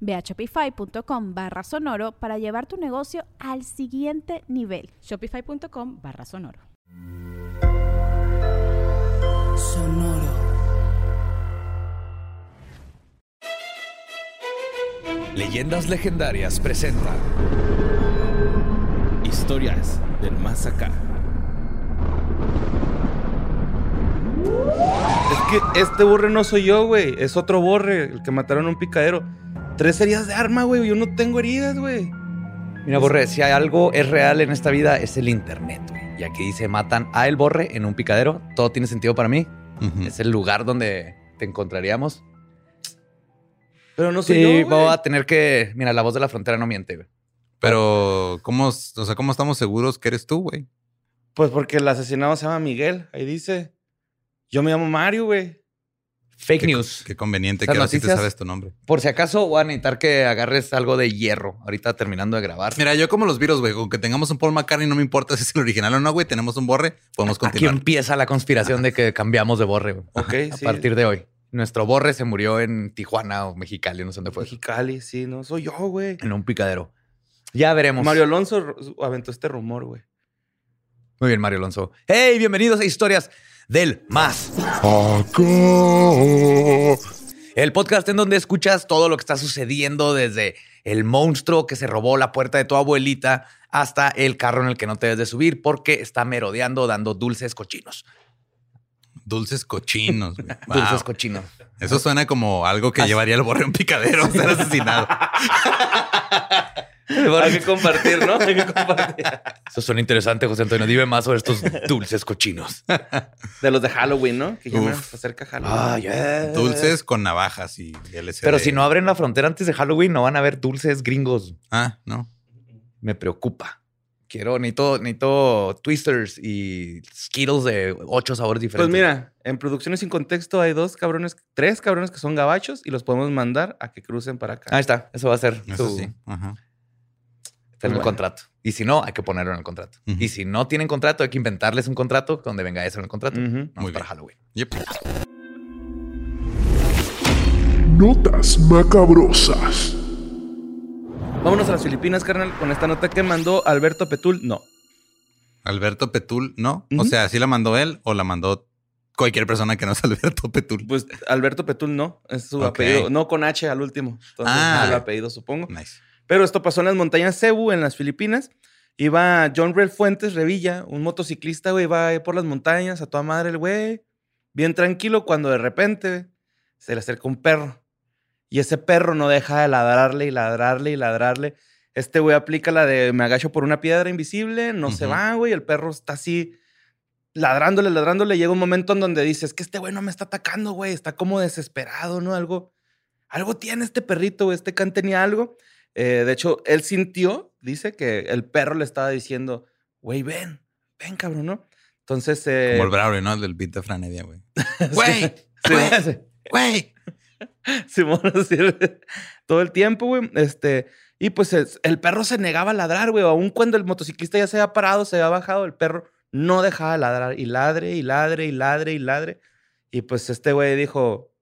Ve a shopify.com barra sonoro para llevar tu negocio al siguiente nivel. Shopify.com barra sonoro. Sonoro. Leyendas Legendarias presenta Historias del Más Acá. Es que este borre no soy yo, güey. Es otro borre, el que mataron a un picadero. Tres heridas de arma, güey. Yo no tengo heridas, güey. Mira, Borre, si hay algo es real en esta vida es el internet, güey. Y aquí dice matan a el Borre en un picadero. Todo tiene sentido para mí. Es el lugar donde te encontraríamos. Pero no soy Sí, yo, voy a tener que... Mira, la voz de la frontera no miente, güey. Pero, ¿cómo, o sea, ¿cómo estamos seguros que eres tú, güey? Pues porque el asesinado se llama Miguel. Ahí dice. Yo me llamo Mario, güey. Fake Qué- news. Qué conveniente que ahora sí te sabes tu nombre. Por si acaso voy a necesitar que agarres algo de hierro ahorita terminando de grabar. Mira, yo como los virus, güey, con que tengamos un Paul McCartney, no me importa si es el original o no, güey, tenemos un borre, podemos Aquí continuar. empieza la conspiración de que cambiamos de Borre, güey. Ok, A sí. partir de hoy. Nuestro Borre se murió en Tijuana o Mexicali, no sé dónde fue. Mexicali, sí, no soy yo, güey. En un picadero. Ya veremos. Mario Alonso aventó este rumor, güey. Muy bien, Mario Alonso. ¡Hey! Bienvenidos a Historias del Más. El podcast en donde escuchas todo lo que está sucediendo desde el monstruo que se robó la puerta de tu abuelita hasta el carro en el que no te debes de subir porque está merodeando dando dulces cochinos. Dulces cochinos. güey. Dulces cochinos. Eso suena como algo que llevaría el borre a un picadero a ser asesinado. Hay que compartir, ¿no? Hay que compartir. Eso suena interesante, José Antonio. Dime más sobre estos dulces cochinos. De los de Halloween, ¿no? Que Uf. acerca Halloween. Ah. Dulces con navajas y LSD. Pero si no abren la frontera antes de Halloween, no van a haber dulces gringos. Ah, no. me preocupa. Quiero, necesito, necesito twisters y skittles de ocho sabores Pues diferentes. mira, en Producciones Sin Contexto hay dos cabrones, tres cabrones que son gabachos y los podemos mandar a que crucen para acá. Ahí está, eso va a ser Eso su- sí. Ajá. está en el Bueno. contrato. Y si no, hay que ponerlo en el contrato. Y si no tienen contrato, hay que inventarles un contrato donde venga eso en el contrato. Vamos Muy para bien. Halloween. Yep. Notas macabrosas. Vámonos a las Filipinas, carnal, con esta nota que mandó Alberto Petul. No. Alberto Petul, ¿no? O sea, ¿sí la mandó él o la mandó cualquier persona que no es Alberto Petul? Pues Alberto Petul no, es su apellido. No con H al último. Entonces, Ah. es el apellido, supongo. Nice. Pero esto pasó en las montañas Cebu, en las Filipinas. Iba John Rel Fuentes Revilla, un motociclista, güey, va por las montañas, a toda madre el güey. Bien tranquilo, cuando de repente se le acerca un perro. Y ese perro no deja de ladrarle y ladrarle y ladrarle. Este güey aplica la de me agacho por una piedra invisible, no se va, güey. El perro está así ladrándole, ladrándole. Llega un momento en donde dices que este güey no me está atacando, güey. Está como desesperado, ¿no? Algo, algo tiene este perrito, güey. Este can tenía algo. Eh, de hecho, él sintió, dice que el perro le estaba diciendo, güey, ven, ven, cabrón, ¿no? Entonces, eh, Como el Braulio, ¿no? El del beat de Franedia. Güey, Güey, güey. Simón, así, todo el tiempo, güey. Este, y pues es- el perro se negaba a ladrar, güey. Aún cuando el motociclista ya se había parado, se había bajado, el perro no dejaba de ladrar. Y ladre, y ladre, y ladre, y ladre. Y pues este güey dijo,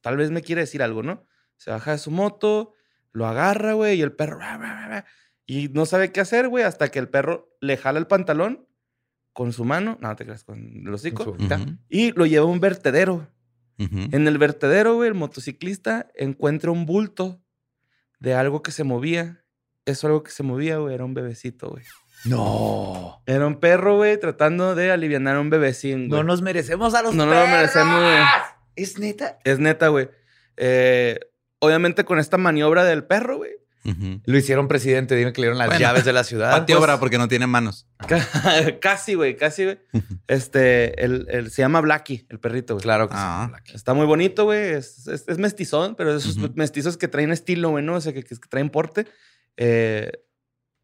tal vez me quiere decir algo, ¿no? Se baja de su moto, lo agarra, güey, y el perro... Y no sabe qué hacer, güey, hasta que el perro le jala el pantalón con su mano, no, te creas, con el hocico, y lo lleva a un vertedero. En el vertedero, güey, el motociclista encuentra un bulto de algo que se movía. Eso algo que se movía, güey, era un bebecito, güey. No. Era un perro, güey, tratando de aliviar a un bebecín, güey. No nos merecemos a los No nos lo perros. merecemos, güey. Es neta. Es neta, güey. Eh, obviamente con esta maniobra del perro, güey. Ujú. Lo hicieron presidente. Dime que le dieron las Bueno, llaves de la ciudad. Patiobra Pues, porque no tiene manos. Ca- casi, güey, casi, güey. Este, el, el- se llama Blackie, el perrito, güey. Claro que Ah. sí. Está muy bonito, güey. Es, es, es mestizón, pero esos Ujú. mestizos que traen estilo, güey, ¿no? O sea, que, que traen porte. Eh,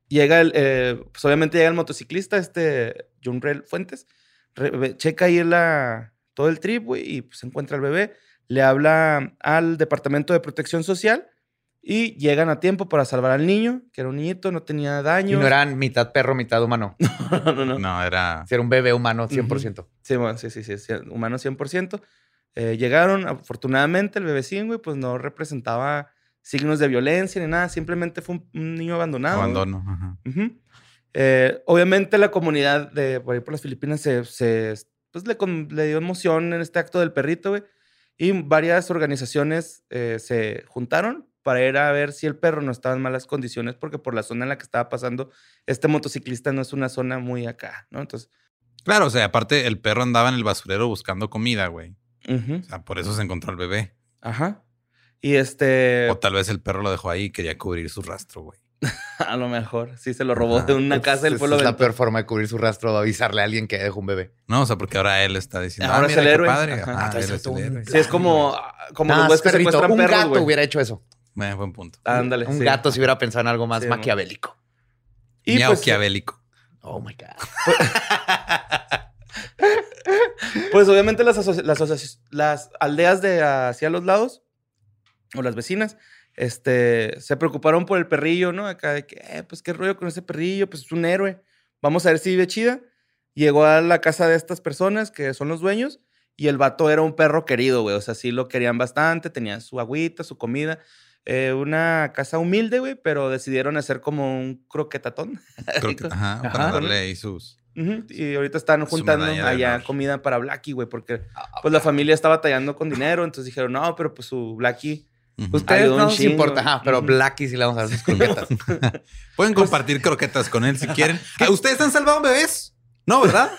llega el, eh, pues obviamente llega el motociclista, este Junrel Fuentes. re- checa ahí la, todo el trip, güey, y pues encuentra al bebé. Le habla al Departamento de Protección Social y llegan a tiempo para salvar al niño, que era un niñito, no tenía Y daño. no eran mitad perro, mitad humano. no, no, no. No, era. Si era un bebé humano, 100%. Sí, bueno, sí, sí, sí, sí, humano 100%. Eh, llegaron, afortunadamente, el bebecín, güey, pues no representaba signos de violencia ni nada, simplemente fue un, un niño abandonado. Abandono. ajá. Ujú. Eh, obviamente la comunidad de por ahí por las Filipinas se, se- pues le, le dio emoción en este acto del perrito, güey. Y varias organizaciones eh, se juntaron para ir a ver si el perro no estaba en malas condiciones, porque por la zona en la que estaba pasando, este motociclista no es una zona muy acá, ¿no? Entonces, Claro, o sea, aparte el perro andaba en el basurero buscando comida, güey. O sea, por eso se encontró al bebé. ajá. Y este, O tal vez el perro lo dejó ahí y quería cubrir su rastro, güey. a lo mejor, sí se lo robó Ajá. de una casa el esa pueblo es la peor forma de cubrir su rastro, avisarle a alguien que dejó un bebé. No, o sea, porque ahora él está diciendo, Ahora ah, es el héroe. padre. Ajá. Ajá, Ah, es el héroe. Sí, es como, como Nah, los güeyes que perrito, secuestran un perros, gato hubiera hecho eso. Bueno, buen punto. Ándale, Un sí. gato si hubiera pensado en algo más Sí, maquiavélico. Y pues, quiabélico. Oh my God. Pues obviamente las, las, las aldeas de hacia los lados, o las vecinas, este, se preocuparon por el perrillo, ¿no? Acá de que, eh, pues qué rollo con ese perrillo, pues es un héroe. Vamos a ver si vive chida. Llegó a la casa de estas personas que son los dueños y el vato era un perro querido, güey. O sea, sí lo querían bastante, tenía su agüita, su comida. Eh, una casa humilde, güey, pero decidieron hacer como un croquetatón. Creo que, ajá, Ajá. para darle ahí sus. Y ahorita están juntando allá comida para Blackie, güey, porque pues la familia estaba tallando con dinero, entonces dijeron, no, pero pues su Blackie. Ujú. Ustedes Ayudó no nos importa, ajá, pero Ujú. Blackie sí le vamos a dar sus croquetas. Pueden compartir croquetas con él si quieren. Ah, ¿Ustedes han salvado bebés? No, ¿verdad?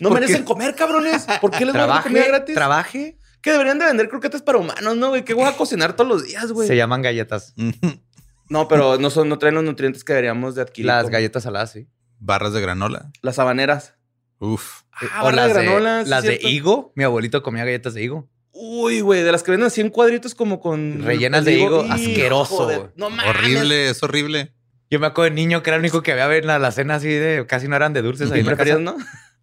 No ¿Por merecen qué? comer, cabrones. ¿Por qué les voy a dar comida trabaje, gratis? trabaje. Que deberían de vender croquetas para humanos, ¿no, güey? Que voy a cocinar todos los días, güey. Se llaman galletas. No, pero no, son, no traen los nutrientes que deberíamos de adquirir. Las como galletas saladas, sí. Barras de granola. Las habaneras. Uf. Ah, o las de granola, sí, las de higo. Mi abuelito comía galletas de higo. Uy, güey, de las que venden así en cuadritos como con... Rellenas el de higo, asqueroso. No mames. Horrible, es horrible. Yo me acuerdo de niño que era el único que había en la, la cena así de casi no eran de dulces ahí ¿Y en la casa. no?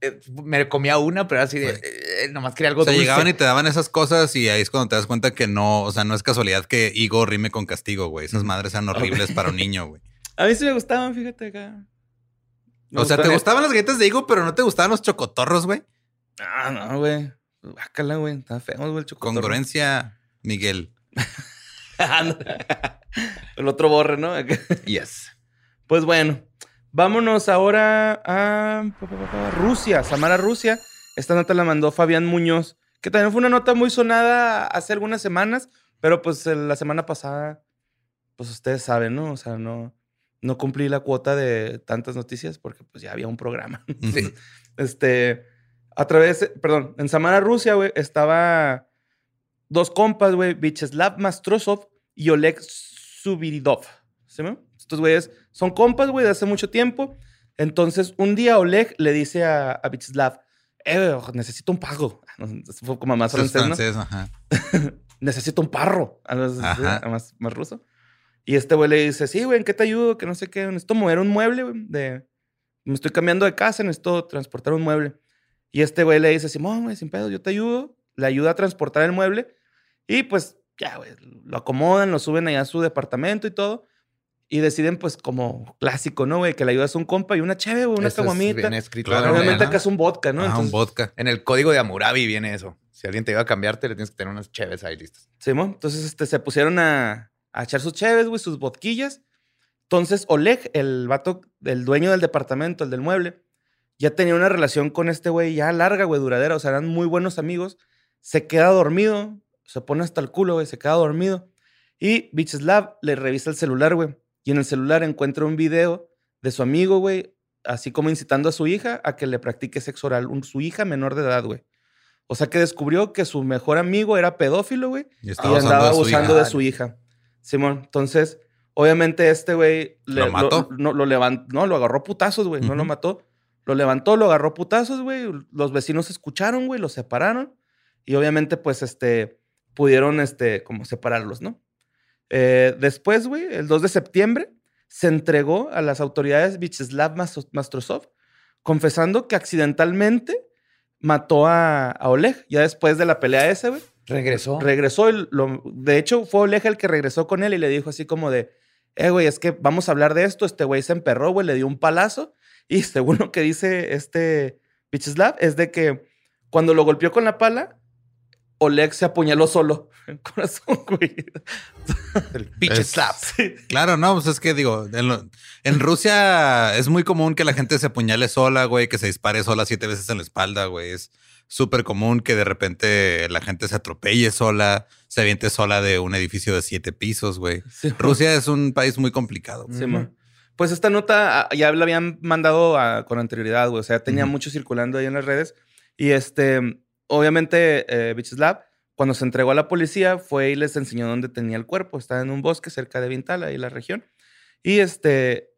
Eh, Me comía una, pero era así de Güey. eh, nomás quería algo O sea, dulce. llegaban y te daban esas cosas y ahí es cuando te das cuenta que no, o sea, no es casualidad que higo rime con castigo, güey. Esas madres sean horribles para un niño, güey. A mí sí me gustaban, fíjate acá. Me O sea, ¿te gustaban- gustaban las galletas de higo, pero no te gustaban los chocotorros, güey? Ah, no, güey. Bácala, güey. Está feo, güey, el chocotorro. Congruencia, Miguel. el otro borre, ¿no? Yes. Pues bueno, vámonos ahora a Rusia, Samara, Rusia. Esta nota la mandó Fabián Muñoz, que también fue una nota muy sonada hace algunas semanas, pero pues la semana pasada, pues ustedes saben, ¿no? O sea, no, no cumplí la cuota de tantas noticias porque pues ya había un programa. Sí. Este, a través, perdón, en Samara, Rusia, güey, estaba dos compas, güey, Vyacheslav Mastrosov y Oleg Subiridov. ¿Sí, no? Estos güeyes son compas, güey, de hace mucho tiempo. Entonces, un día Oleg le dice a, a Vyacheslav, eh, necesito un pago. Fue como más francés, ¿no? francés, ajá. necesito un parro. Ajá. más, más ruso. Y este güey le dice, sí, güey, ¿en qué te ayudo? Que no sé qué. Necesito mover un mueble, güey. De... Me estoy cambiando de casa, necesito transportar un mueble. Y este güey le dice, Simón, güey, sin pedo, yo te ayudo. Le ayuda a transportar el mueble. Y pues, ya, güey, lo acomodan, lo suben allá a su departamento y todo. Y deciden, pues, como clásico, ¿no, güey? Que le ayudas a un compa y una cheve, güey, una Eso es caguamita. bien escrito. Claro, ¿no? acá es un vodka, ¿no? Ah, un Entonces, vodka. En el código de Amurabi viene eso. Si alguien te iba a cambiarte, le tienes que tener unas cheves ahí listas. Simón. Entonces este, se pusieron a, a echar sus cheves, güey, sus vodquillas. Entonces Oleg, el vato, el dueño del departamento, el del mueble, ya tenía una relación con este güey ya larga, güey, duradera. O sea, eran muy buenos amigos. Se queda dormido, se pone hasta el culo, güey, se queda dormido. Y Vyacheslav le revisa el celular, güey. Y en el celular encuentra un video de su amigo, güey, así como incitando a su hija a que le practique sexo oral, un- su hija menor de edad, güey. O sea que descubrió que su mejor amigo era pedófilo, güey, Y y estaba andaba abusando de su hija. Simón, entonces, obviamente este güey... ¿Lo mató? no, lo levantó, no, lo agarró putazos, güey, no lo mató. Lo levantó, lo agarró putazos, güey. Los vecinos escucharon, güey, lo separaron. Y obviamente, pues, este, pudieron, este, como separarlos, ¿no? Eh, después, güey, el 2 de septiembre, se entregó a las autoridades Vyacheslav Mas- Mastrosov, confesando que accidentalmente mató a, a Oleg. Ya después de la pelea esa, güey, Regresó. regresó. y lo- de hecho, fue Oleg el que regresó con él y le dijo así como de, eh, güey, es que vamos a hablar de esto. Este güey se emperró, güey, le dio un palazo. Y según lo que dice este Vyacheslav, es de que cuando lo golpeó con la pala, Oleg se apuñaló solo en el corazón, güey. el bitch Es- slap. Claro, no, pues es que digo, en, lo- en Rusia es muy común que la gente se apuñale sola, güey, que se dispare sola siete veces en la espalda, güey. Es súper común que de repente la gente se atropelle sola, se aviente sola de un edificio de siete pisos, güey. Sí, Rusia es un país muy complicado. Sí, man. Pues esta nota ah, ya la habían mandado a- con anterioridad, güey. O sea, tenía mucho circulando ahí en las redes. Y este, obviamente, eh, Vyacheslav, cuando se entregó a la policía, fue y les enseñó dónde tenía el cuerpo. Estaba en un bosque cerca de Vintal, ahí en la región. Y este,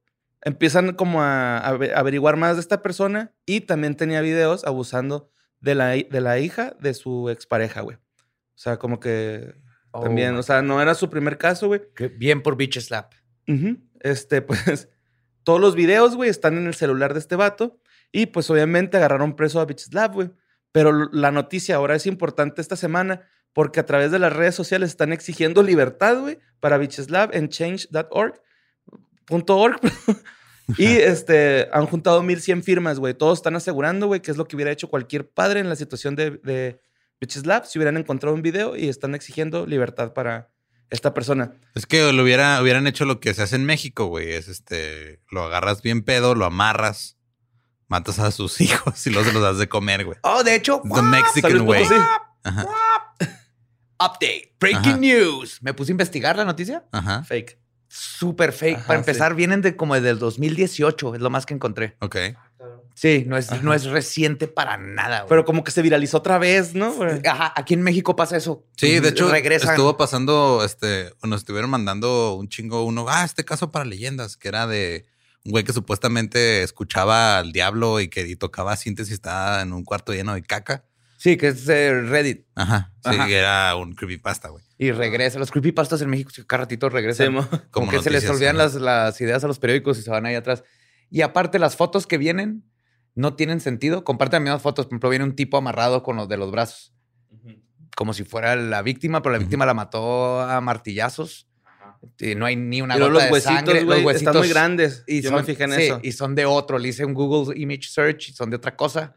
empiezan como a, a ave- averiguar más de esta persona. Y también tenía videos abusando de la, de la hija de su expareja, güey. O sea, como que también, o sea, no era su primer caso, güey. Bien por bitch slap. Este, pues, todos los videos, güey, están en el celular de este vato. Y pues, obviamente, agarraron preso a Vyacheslav, güey. Pero la noticia ahora es importante esta semana porque a través de las redes sociales están exigiendo libertad, güey, para Vyacheslav en change.org. .org. y este, han juntado 1100 firmas, güey. Todos están asegurando, güey, que es lo que hubiera hecho cualquier padre en la situación de, de Vyacheslav si hubieran encontrado un video y están exigiendo libertad para esta persona. Es que lo hubiera, hubieran hecho lo que se hace en México, güey. Es este, lo agarras bien pedo, lo amarras, matas a sus hijos y luego se los das de comer, güey. Oh, de hecho, The Mexican way. Ajá. update. Breaking Ajá. news. Me puse a investigar la noticia. Ajá. Fake. Súper fake. Ajá, Para sí. empezar, vienen de como del 2018. Es lo más que encontré. Ok. Sí, no es, Ajá. no es reciente para nada. güey. Pero como que se viralizó otra vez, ¿no? Ajá, aquí en México pasa eso. Sí, de hecho, regresan. estuvo pasando, este, nos estuvieron mandando un chingo uno, ah, este caso para leyendas, que era de un güey que supuestamente escuchaba al diablo y que y tocaba síntesis, estaba en un cuarto lleno de caca. Sí, que es eh, Reddit. Ajá. Sí, Ajá. era un creepypasta, güey. Y regresa. Los creepypastas en México cada ratito regresan. Sí, mo. como Como que se les olvidan las, las ideas a los periódicos y se van ahí atrás. Y aparte, las fotos que vienen no tienen sentido. Comparten las mismas fotos. Por ejemplo, viene un tipo amarrado con los de los brazos, como si fuera la víctima, pero la víctima la mató a martillazos. Y no hay ni una gota los de huesitos, sangre. güey, los huesitos están muy grandes. Y Yo son, me fijé en sí, eso. Y son de otro. Le hice un Google Image Search y son de otra cosa.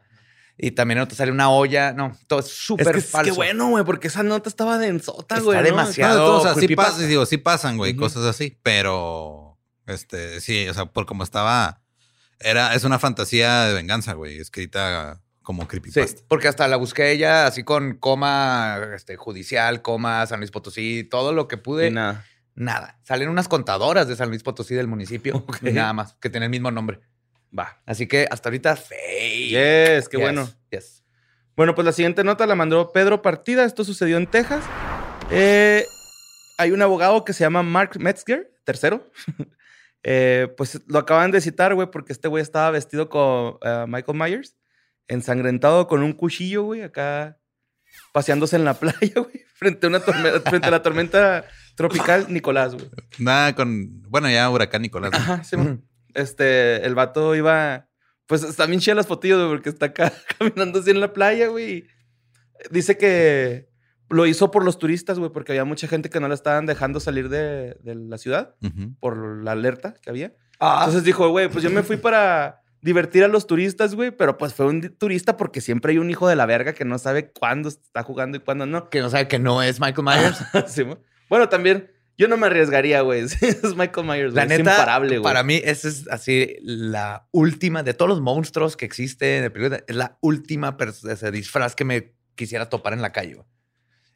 Y también en otro sale una olla. No, todo es Es súper que es falso. que bueno, güey, porque esa nota estaba densota, Está güey. ¿no? demasiado- No, de todos, o sea, sí, pasa, digo, sí pasan, güey, Ujú. cosas así, pero este, sí, o sea, por como estaba, era, es una fantasía de venganza, güey, escrita como Sí, creepypasta. porque hasta la busqué ella así con coma este, judicial, coma San Luis Potosí, todo lo que pude. Y nada. Nada. Salen unas contadoras de San Luis Potosí del municipio. Nada más, que tienen el mismo nombre. Va. Así que hasta ahorita, fake. Yes, qué Yes, bueno. yes. Bueno, pues la siguiente nota la mandó Pedro Partida. Esto sucedió en Texas. Eh, hay un abogado que se llama Mark Metzger, tercero. Eh, pues lo acaban de citar, güey, porque este güey estaba vestido con eh, Michael Myers, ensangrentado con un cuchillo, güey, acá paseándose en la playa, güey, frente a, una frente a la tormenta tropical Nicolás, güey. Nada con, bueno, ya Huracán Nicolás. ¿no? Ajá, sí, mo. Este, el vato iba. Pues bien chida las fotillos, güey, porque está acá caminando así en la playa, güey. Dice que lo hizo por los turistas, güey, porque había mucha gente que no la estaban dejando salir de, de la ciudad por la alerta que había. Ah, Entonces dijo, güey, pues yo me fui para divertir a los turistas, güey, pero pues fue un turista porque siempre hay un hijo de la verga que no sabe cuándo está jugando y cuándo no. que no sabe que no es Michael Myers. Sí, mo. Bueno, también yo no me arriesgaría, güey. Es Michael Myers, La güey. neta, es imparable, güey. para mí, esa es así la última de todos los monstruos que existen. Es la última disfraz que me quisiera topar en la calle. güey.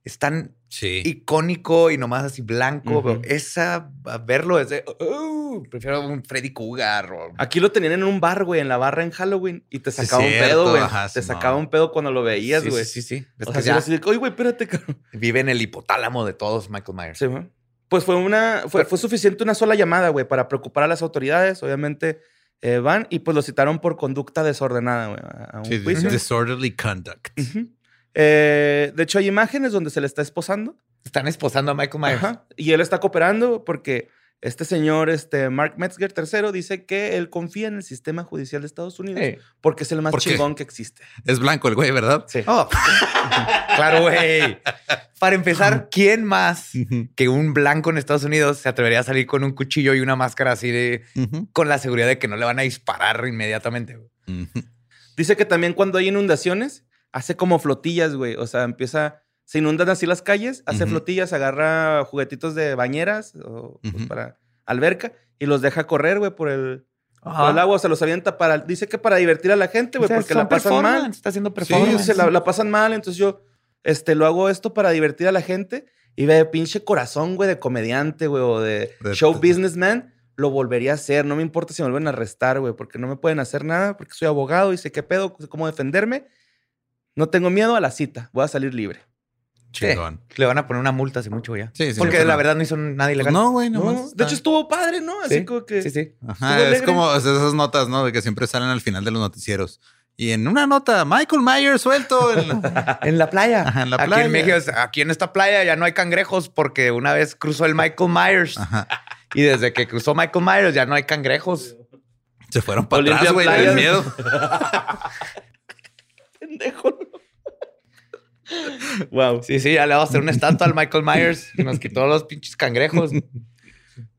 Es tan Sí. icónico y nomás así blanco. Esa, a verlo es de, "Oh, prefiero un Freddy Cougar. o- Aquí lo tenían en un bar, güey, en la barra en Halloween y te Sí, sacaba un cierto, pedo, güey. ajá, Te sacaba un pedo cuando lo veías, Sí, güey. sí, sí, sí. Es O sea, ya así de, oye, güey, espérate, cabrón. vive en el hipotálamo de todos Michael Myers. Sí, güey. Pues fue una, fue, fue suficiente una sola llamada, güey, para preocupar a las autoridades. Obviamente eh, van y pues lo citaron por conducta desordenada, güey, a, a un Sí, juicio. disorderly conduct. Ujú. Eh, de hecho, hay imágenes donde se le está esposando. Están esposando a Michael Myers. Ajá. Y él está cooperando porque este señor, este Mark Metzger III, dice que él confía en el sistema judicial de Estados Unidos Sí. porque es el más chingón que existe. Es blanco el güey, ¿verdad? Sí. Oh. claro, güey. Para empezar, ¿quién más que un blanco en Estados Unidos se atrevería a salir con un cuchillo y una máscara así de con la seguridad de que no le van a disparar inmediatamente? Dice que también cuando hay inundaciones, hace como flotillas, güey. O sea, empieza, se inundan así las calles, hace flotillas, agarra juguetitos de bañeras o pues, para alberca y los deja correr, güey, por el, por Ajá. el agua. O sea, los avienta para, dice que para divertir a la gente, güey, O sea, porque son la pasan mal. Está haciendo Sí, performance. se la, la pasan mal, entonces yo este, lo hago esto para divertir a la gente y ve pinche corazón, güey, de comediante, güey, o de, De- show businessman, lo volvería a hacer. No me importa si me vuelven a arrestar, güey, porque no me pueden hacer nada, porque soy abogado y sé qué pedo, sé cómo defenderme. No tengo miedo a la cita, voy a salir libre. Sí. Le van a poner una multa hace mucho ya. Sí, sí, Porque la verdad no hizo nada Pues ilegal. no, güey, No, de hecho, estuvo padre, ¿no? Así Sí, como que. Sí, sí. Ajá, es como esas notas, ¿no? De que siempre salen al final de los noticieros. Y en una nota, Michael Myers suelto. en la- En la playa. Ajá, en la aquí playa. en México, aquí en esta playa ya no hay cangrejos porque una vez cruzó el Michael Myers. Ajá. Y desde que cruzó Michael Myers ya no hay cangrejos. Se fueron para Olimpia atrás, güey, del miedo. Pendejo. Wow. Sí, sí, ya le vamos a hacer una estatua al Michael Myers que nos quitó los pinches cangrejos.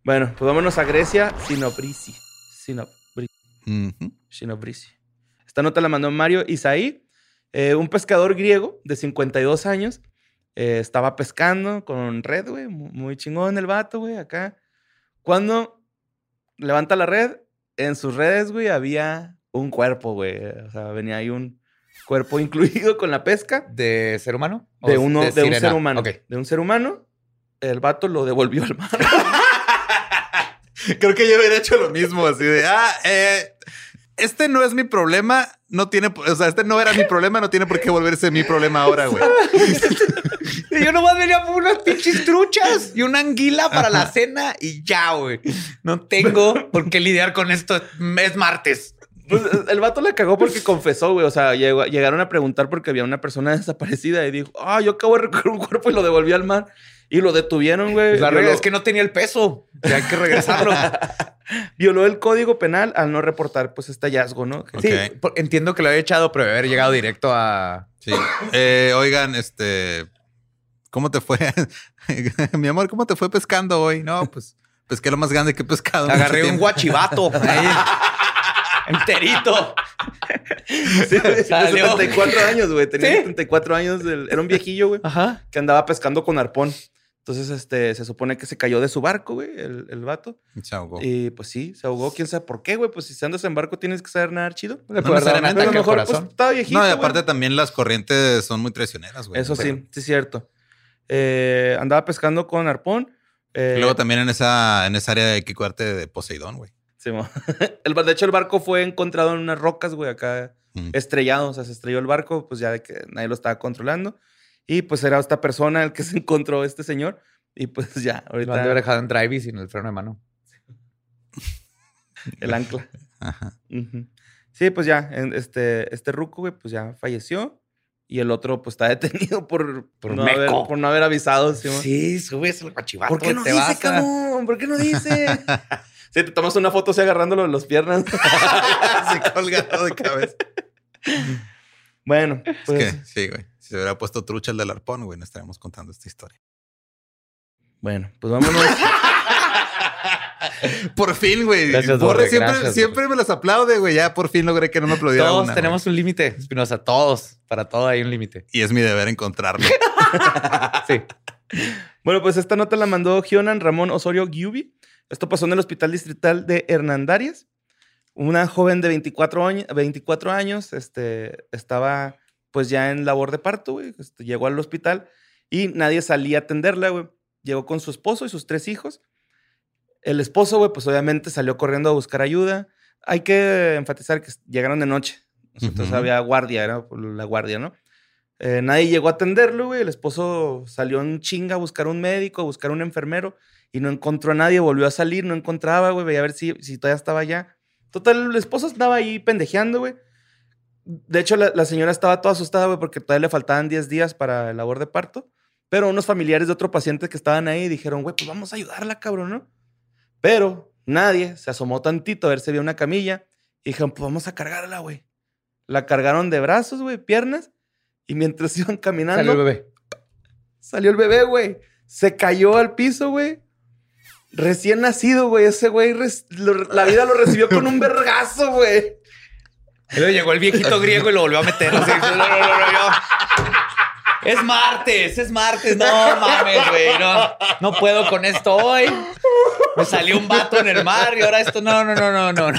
Bueno, pues vámonos a Grecia, Sinobrisi. Sinobrisi. Ujú. Shinobrisi. Esta nota la mandó Mario Isaí, eh, un pescador griego de 52 años. eh, estaba pescando con red, güey. mu- Muy chingón el vato, güey, acá. Cuando levanta la red, en sus redes, güey, había un cuerpo, güey. O sea, venía ahí un cuerpo incluido con la pesca ¿De ser humano? ¿O de, uno, de, un ser humano. De un ser humano. El vato lo devolvió al mar. Creo que yo hubiera hecho lo mismo, así de, ah, eh, este no es mi problema, no tiene, o sea, este no era mi problema, no tiene por qué volverse mi problema ahora, güey. Y Yo nomás venía por unas pinches truchas y una anguila para la cena y ya, güey. No tengo por qué lidiar con esto. Es martes. Pues, el vato la cagó porque confesó, güey. O sea, llegó- llegaron a preguntar porque había una persona desaparecida y dijo, ah, yo acabo de recoger un cuerpo y lo devolví al mar. Y lo detuvieron, güey. La regla es que no tenía el peso. Ya hay que regresarlo. Violó el código penal al no reportar, pues, este hallazgo, ¿no? Sí, entiendo que lo había echado, pero debe haber llegado directo a. Sí. Eh, oigan, este, ¿cómo te fue? mi amor, ¿cómo te fue pescando hoy? No, pues pesqué lo más grande que he pescado. Agarré un tiempo. Enterito. Sí, Salió. 74 años, güey. Tenía ¿Sí? 74 años. Era un viejillo, güey, Ajá. que andaba pescando con arpón. Entonces, este, se supone que se cayó de su barco, güey, el, el vato. Se ahogó. Y pues sí, se ahogó. ¿Quién sabe por qué, güey? Pues si se andas en barco tienes que saber nadar chido. Le No necesariamente, a lo mejor, pues, estaba viejito, No, y güey. aparte también las corrientes son muy traicioneras, güey. Eso Pero- sí, sí es cierto. Eh, andaba pescando con arpón. eh, Y luego también en esa, en esa área hay que cuidarte de Poseidón, güey. Sí, el, de hecho, el barco fue encontrado en unas rocas, güey, acá Mm. estrellado. O sea, se estrelló el barco, pues ya de que nadie lo estaba controlando. Y pues era esta persona el que se encontró este señor. Y pues ya, Lo han de haber ahorita dejado en drive y sin el freno de mano. el ancla. Ajá. Ujú. Sí, pues ya, este, este ruco, güey, pues ya falleció. Y el otro, pues está detenido por, Por no, haber, por no haber avisado. ¿sí? Sí, subes el guachivato. ¿Por qué no te dice, vas a- cabrón? ¿Por qué no dice? Sí, te tomas una foto así agarrándolo de las piernas. Así colgado de cabeza. bueno, Es pues, que, sí, güey. Si se hubiera puesto trucha el del arpón, güey, no estaríamos contando esta historia. bueno, pues vámonos. Por fin, güey. Gracias, Borre siempre, gracias, siempre me las aplaude, güey. Ya por fin logré que no me aplaudiera Todos una, tenemos güey. un límite, Espinosa. Todos. Para todo hay un límite. Y es mi deber encontrarlo. Sí. bueno, pues esta nota la mandó Gionan Ramón Osorio Giubi. Esto pasó en el Hospital Distrital de Hernandarias. Una joven de 24 años, 24 años este, estaba pues ya en labor de parto, güey. Este, llegó al hospital y nadie salía a atenderla, güey. Llegó con su esposo y sus tres hijos. El esposo, güey, pues obviamente salió corriendo a buscar ayuda. Hay que enfatizar que llegaron de noche. Entonces había guardia, era la guardia, ¿no? Eh, nadie llegó a atenderlo, güey. El esposo salió en chinga a buscar un médico, a buscar un enfermero y no encontró a nadie. Volvió a salir, no encontraba, güey. Veía a ver si, si todavía estaba allá. Total, el esposo estaba ahí pendejeando, güey. De hecho, la, la señora estaba toda asustada, güey, porque todavía le faltaban 10 días para el labor de parto. Pero unos familiares de otro paciente que estaban ahí dijeron, güey, pues vamos a ayudarla, cabrón, ¿no? Pero nadie se asomó tantito a ver si había una camilla y dijeron, pues vamos a cargarla, güey. La cargaron de brazos, güey, piernas. Y mientras iban caminando, Salió el bebé. Salió el bebé, güey. Se cayó al piso, güey. Recién nacido, güey. Ese güey, lo- la vida lo recibió con un vergazo, güey. Luego llegó el viejito griego y lo volvió a meter. así. No, no, no, no, no. Es martes, es martes. No mames, güey. No, no puedo con esto hoy. Me salió un vato en el mar y ahora esto. No, no, no, no, no.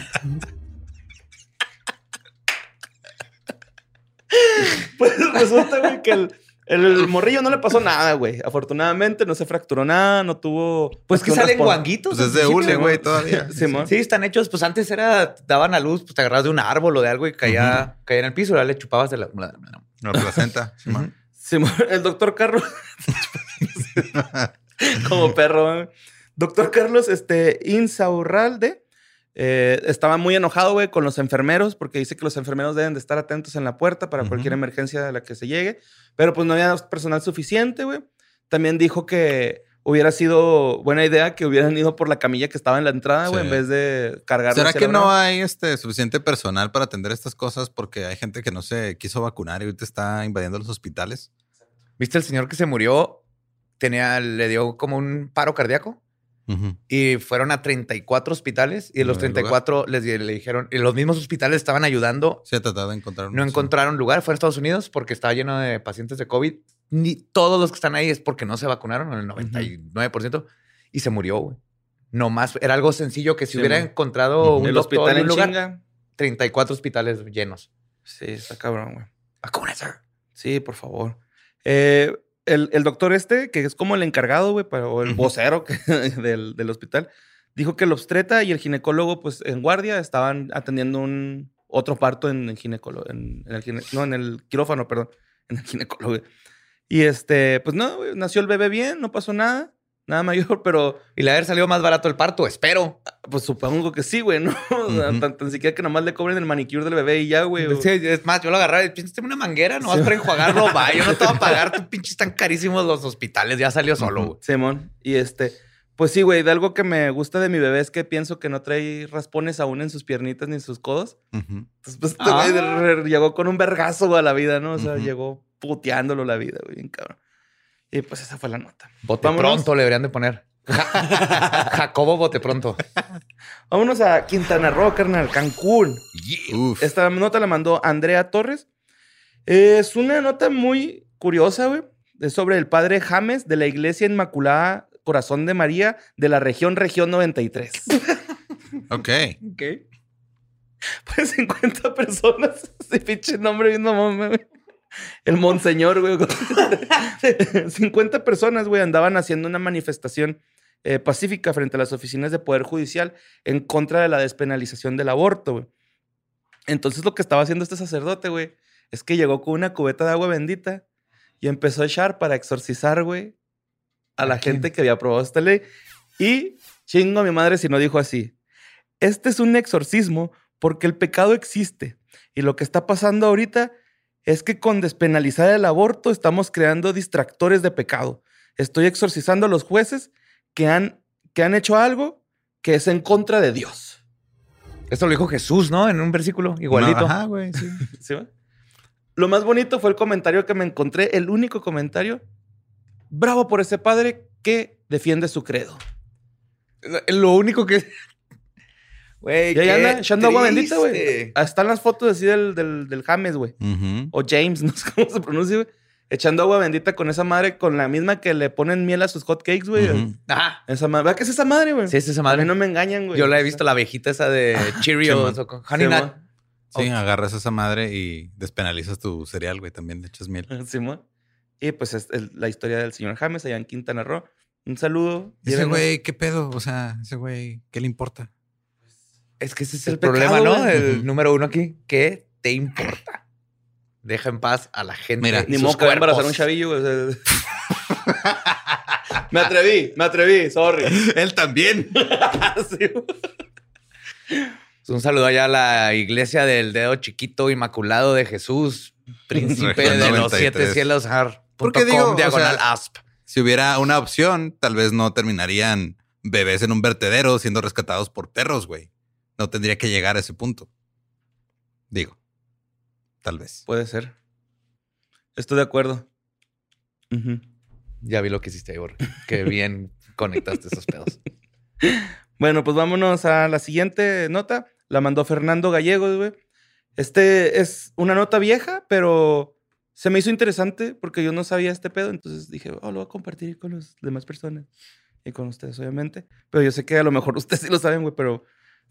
Pues resulta, güey, que el, el morrillo no le pasó nada, güey. Afortunadamente no se fracturó nada, no tuvo... Pues que salen guanguitos. Pues es de Sí, hule, güey, todavía. Simón. Sí, están hechos. Pues antes era, daban a luz, pues te agarras de un árbol o de algo y caía, caía en el piso. Ahora le chupabas de la. La placenta. Simón. Simón, el doctor Carlos. Como perro. güey. Doctor Carlos este, Insaurralde eh, estaba muy enojado, güey, con los enfermeros porque dice que los enfermeros deben de estar atentos en la puerta para cualquier emergencia a la que se llegue. Pero pues no había personal suficiente, güey. También dijo que hubiera sido buena idea que hubieran ido por la camilla que estaba en la entrada, güey, Sí. en vez de cargar. ¿Será que no hay este suficiente personal para atender estas cosas? Porque hay gente que no se quiso vacunar y ahorita está invadiendo los hospitales. ¿Viste el señor que se murió? Tenía, le dio como un paro cardíaco. Y fueron a 34 hospitales y de los No hay 34 les di- le dijeron, y los mismos hospitales estaban ayudando, Se ha tratado de encontrar no una encontraron lugar, fue a Estados Unidos porque estaba lleno de pacientes de COVID. Ni todos los que están ahí es porque no se vacunaron, el 99%, y se murió, güey. No más, era algo sencillo que si Sí, hubiera man. encontrado un El doctor hospital en en un lugar, chinga. 34 hospitales llenos. Sí, está cabrón, güey. Vacúnense. Sí, por favor. Eh, el, el doctor este, que es como el encargado, güey, o el vocero que- del, del hospital, dijo que el obstreta y el ginecólogo, pues en guardia, estaban atendiendo un otro parto en el ginecólogo, en, en el gine- no, en el quirófano, perdón, en el ginecólogo. Y este, pues no, güey, nació el bebé bien, no pasó nada, nada mayor, pero Y le haber salido más barato el parto, espero. pues supongo que sí, güey, ¿no? O sea, Ujú. tan, tan siquiera que nomás le cobren el manicure del bebé y ya, güey. Sí, es más, yo lo agarraba y piénsate una manguera, no vas Sí. para enjuagarlo, va. Yo no te voy a pagar, tú pinches tan carísimos los hospitales, ya salió solo, güey. Simón. Y este, pues sí, güey, de algo que me gusta de mi bebé es que pienso que no trae raspones aún en sus piernitas ni en sus codos. Ujú. Entonces, pues este Ah. güey llegó con un vergazo a la vida, ¿no? O sea, llegó puteándolo la vida, güey, bien cabrón. Y pues esa fue la nota. Bote Vámonos. pronto le deberían de poner. Jacobo Bote pronto. Vámonos a Quintana Roo, carnal, Cancún. Esta nota la mandó Andrea Torres. Es una nota muy curiosa, güey. Es sobre el padre James de la Iglesia Inmaculada Corazón de María de la región Región 93. Ok. Ok. Pues 50 personas. Ese pinche nombre bien mamón, güey. El monseñor, güey. 50 personas, güey, andaban haciendo una manifestación eh, pacífica frente a las oficinas de Poder Judicial en contra de la despenalización del aborto, güey. Entonces lo que estaba haciendo este sacerdote, güey, es que llegó con una cubeta de agua bendita y empezó a echar para exorcizar, güey, a la gente que había aprobado esta ley. Y chingo a mi madre si no dijo así. Este es un exorcismo porque el pecado existe. Y lo que está pasando ahorita es que con despenalizar el aborto estamos creando distractores de pecado. Estoy exorcizando a los jueces que han, que han hecho algo que es en contra de Dios. Esto lo dijo Jesús, ¿no? En un versículo igualito. Ajá, güey, sí. ¿Sí va? Lo más bonito fue el comentario que me encontré, el único comentario. Bravo por ese padre que defiende su credo. Lo único que. Güey, Y ahí qué anda echando agua bendita, güey. Ah, Están las fotos así del, del, del James, güey. O James, no sé cómo se pronuncia, güey. Echando agua bendita con esa madre, con la misma que le ponen miel a sus hot cakes, güey. Ah, Esa madre. ¿Verdad que es esa madre, güey? sí, es esa A madre. mí no me engañan, güey. Yo la he visto, la abejita esa de Cheerios Simón. o con Honey. Nut. Sí, agarras esa madre y despenalizas tu cereal, güey. También le echas miel. Simón. Y pues es el- la historia del señor James allá en Quintana Roo. Un saludo. Ese güey, ¿qué pedo? O sea, ese güey, ¿qué le importa? Es que ese es El el, problema, pecado, ¿no? güey. El número uno aquí. ¿Qué te importa? Deja en paz a la gente. Mira, Ni sus modo que va a embarazar un chavillo, güey. o sea. me atreví, me atreví, sorry. Él también. Un saludo allá a la iglesia del dedo chiquito inmaculado de Jesús, príncipe de los 93. siete cielos. ar- Porque com, digo, o diagonal sea, asp. Si hubiera una opción, tal vez no terminarían bebés en un vertedero siendo rescatados por perros, güey. No tendría que llegar a ese punto. Digo, tal vez. Puede ser. Estoy de acuerdo. Ya vi lo que hiciste ahí, Borre. Qué bien conectaste esos pedos. Bueno, pues vámonos a la siguiente nota. La mandó Fernando Gallegos, güey. Este es una nota vieja, pero se me hizo interesante porque yo no sabía este pedo. Entonces dije, oh, lo voy a compartir con las demás personas y con ustedes, obviamente. Pero yo sé que a lo mejor ustedes sí lo saben, güey. Pero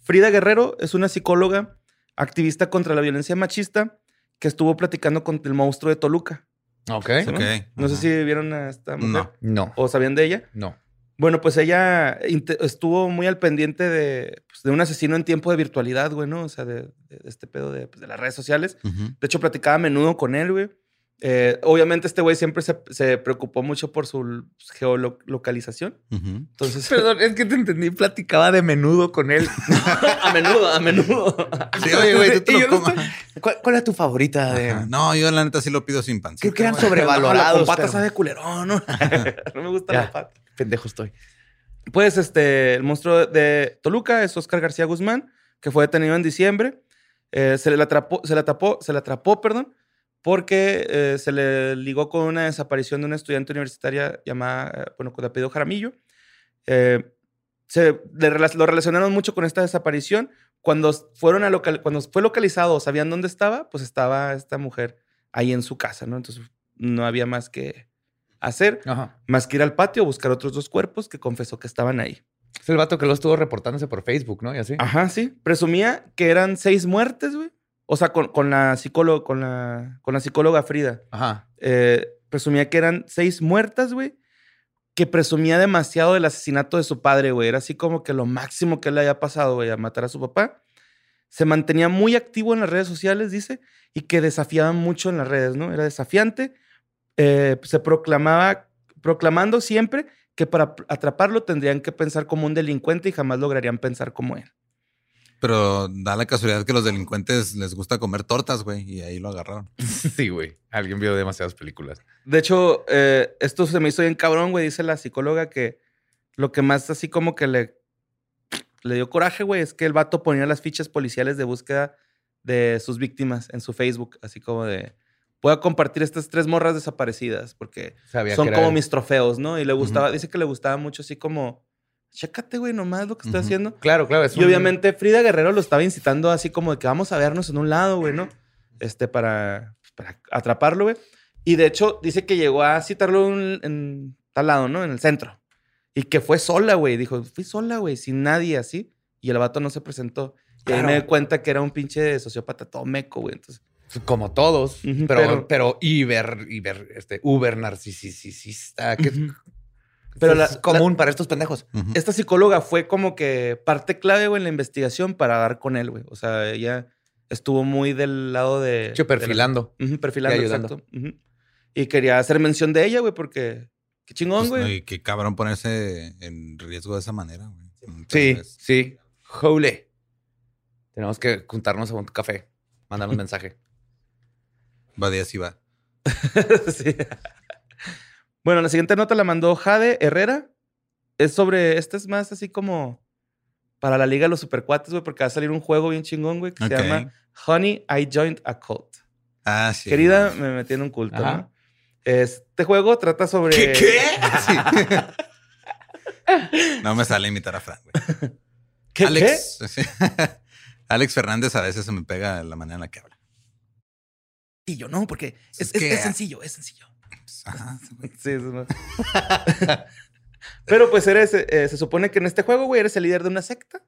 Frida Guerrero es una psicóloga, activista contra la violencia machista, que estuvo platicando con el monstruo de Toluca. Ok. ¿no? Ok, No sé si vieron a esta mujer No. No, o sabían de ella. no. Bueno, pues ella estuvo muy al pendiente de, pues, de un asesino en tiempo de virtualidad, güey, ¿no? O sea, de, de este pedo de, pues, de las redes sociales. De hecho, platicaba a menudo con él, güey. Eh, obviamente, este güey siempre se, se preocupó mucho por su geolocalización. Entonces, Perdón, es que te entendí. Platicaba de menudo con él. a menudo, a menudo. Sí, oye, güey, tú te lo no ¿Cuál, cuál es tu favorita? De... No, yo la neta sí lo pido sin pancita. Creo que eran güey. sobrevalorados. No, con patas pero- sabe culerón, ¿no? no me gusta Ya. la pata. Pendejo estoy. Pues este, el monstruo de Toluca es Oscar García Guzmán, que fue detenido en diciembre. Eh, se le atrapó, se le atrapó, se le atrapó, perdón, porque eh, se le ligó con una desaparición de una estudiante universitaria llamada, eh, bueno, con apellido Jaramillo. Eh, se le lo relacionaron mucho con esta desaparición. Cuando fueron a local, cuando fue localizado, sabían dónde estaba, pues estaba esta mujer ahí en su casa, ¿no? Entonces no había más que hacer, Ajá. más que ir al patio a buscar otros dos cuerpos que confesó que estaban ahí. Es el vato que lo estuvo reportándose por Facebook, ¿no? Y así. Ajá, sí. Presumía que eran seis muertes, güey. O sea, con, con la psicóloga, con la, con la psicóloga Frida. Ajá. Eh, presumía que eran seis muertas, güey. Que presumía demasiado del asesinato de su padre, güey. Era así como que lo máximo que le haya pasado, güey, a matar a su papá. Se mantenía muy activo en las redes sociales, dice, y que desafiaba mucho en las redes, ¿no? Era desafiante. Eh, se proclamaba, proclamando siempre que para atraparlo tendrían que pensar como un delincuente y jamás lograrían pensar como él. Pero da la casualidad que los delincuentes les gusta comer tortas, güey, y ahí lo agarraron. Sí, güey. Alguien vio demasiadas películas. De hecho, eh, esto se me hizo bien cabrón, güey. Dice la psicóloga que lo que más así como que le, le dio coraje, güey, es que el vato ponía las fichas policiales de búsqueda de sus víctimas en su Facebook. Así como de, voy a compartir estas tres morras desaparecidas porque Sabía son como él. mis trofeos, ¿no? Y le gustaba, dice que le gustaba mucho así como, chécate, güey, nomás lo que estoy haciendo. Claro, claro. es Y un- obviamente Frida Guerrero lo estaba incitando así como de que vamos a vernos en un lado, güey, ¿no? Este, para, para atraparlo, güey. Y de hecho dice que llegó a citarlo en, en tal lado, ¿no? En el centro. Y que fue sola, güey. Dijo, fui sola, güey, sin nadie así. Y el vato no se presentó. Y ahí me di cuenta que era un pinche sociópata todo meco, güey. Entonces, Como todos. Pero, pero- pero, Iber, Iber, este, Uber narcisista. Que Pero es la- común para estos pendejos. Ujú. esta psicóloga fue como que parte clave, güey, en la investigación para dar con él, güey. O sea, ella estuvo muy del lado de... Hecho, de la- perfilando. Ujú, perfilando, Y ayudando. exacto. Ujú. Y quería hacer mención de ella, güey, porque qué chingón, Pues, no, güey. y qué cabrón ponerse en riesgo de esa manera, güey. Sí, Entonces, sí. Holy. Tenemos que juntarnos a un café. Mandar un mensaje. Va de así va. Sí. Bueno, la siguiente nota la mandó Jade Herrera. Es sobre, este es más así como para la Liga de los Supercuates, güey, porque va a salir un juego bien chingón, güey, que se llama Honey, I Joined a Cult. Ah, sí. Querida, me metí en un culto, Ajá. ¿no? Este juego trata sobre... No me sale imitar a Frank, güey. ¿Qué? Alex. sí. Alex Fernández a veces se me pega la manera en la que habla. Y yo no, porque es, Es es- que- es sencillo, es sencillo. Ajá. Sí, eso es más. Pero pues eres, eh, se supone que en este juego, güey, eres el líder de una secta.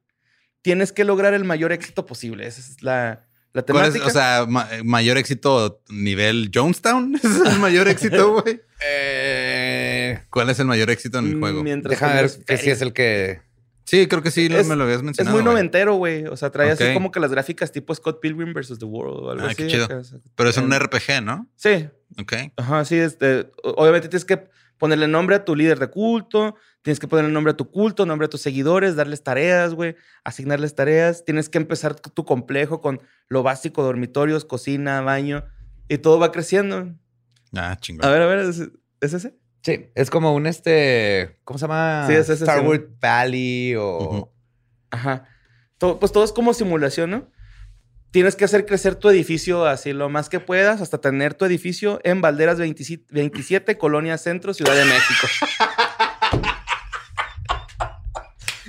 Tienes que lograr el mayor éxito posible. Esa es la, La ¿Cuál es, temática. o sea, ma- mayor éxito nivel Jonestown? ¿Ese ¿Es el mayor éxito, güey? Eh, ¿Cuál es el mayor éxito en el juego? Mientras déjame ver que feria. es el que. Sí, creo que sí, Es- me lo habías Es mencionado. muy güey. noventero, güey. O sea, trae así como que las gráficas tipo Scott Pilgrim vs. The World o algo Ah, así. qué chido. acá, o sea, Pero es un en- RPG, ¿no? Sí, Ok. Ajá, sí, este, obviamente tienes que ponerle nombre a tu líder de culto, tienes que ponerle nombre a tu culto, nombre a tus seguidores, darles tareas, güey, asignarles tareas, tienes que empezar tu tu complejo con lo básico, dormitorios, cocina, baño, y todo va creciendo. Ah, chingón. A ver, a ver, ¿es, es ese? Sí, es como un este. ¿Cómo se llama? Sí, es ese, Starwood sí. Valley o. Ajá. Todo, pues todo es como simulación, ¿no? Tienes que hacer crecer tu edificio así lo más que puedas hasta tener tu edificio en Valderas 27, 27 Colonia Centro, Ciudad de México.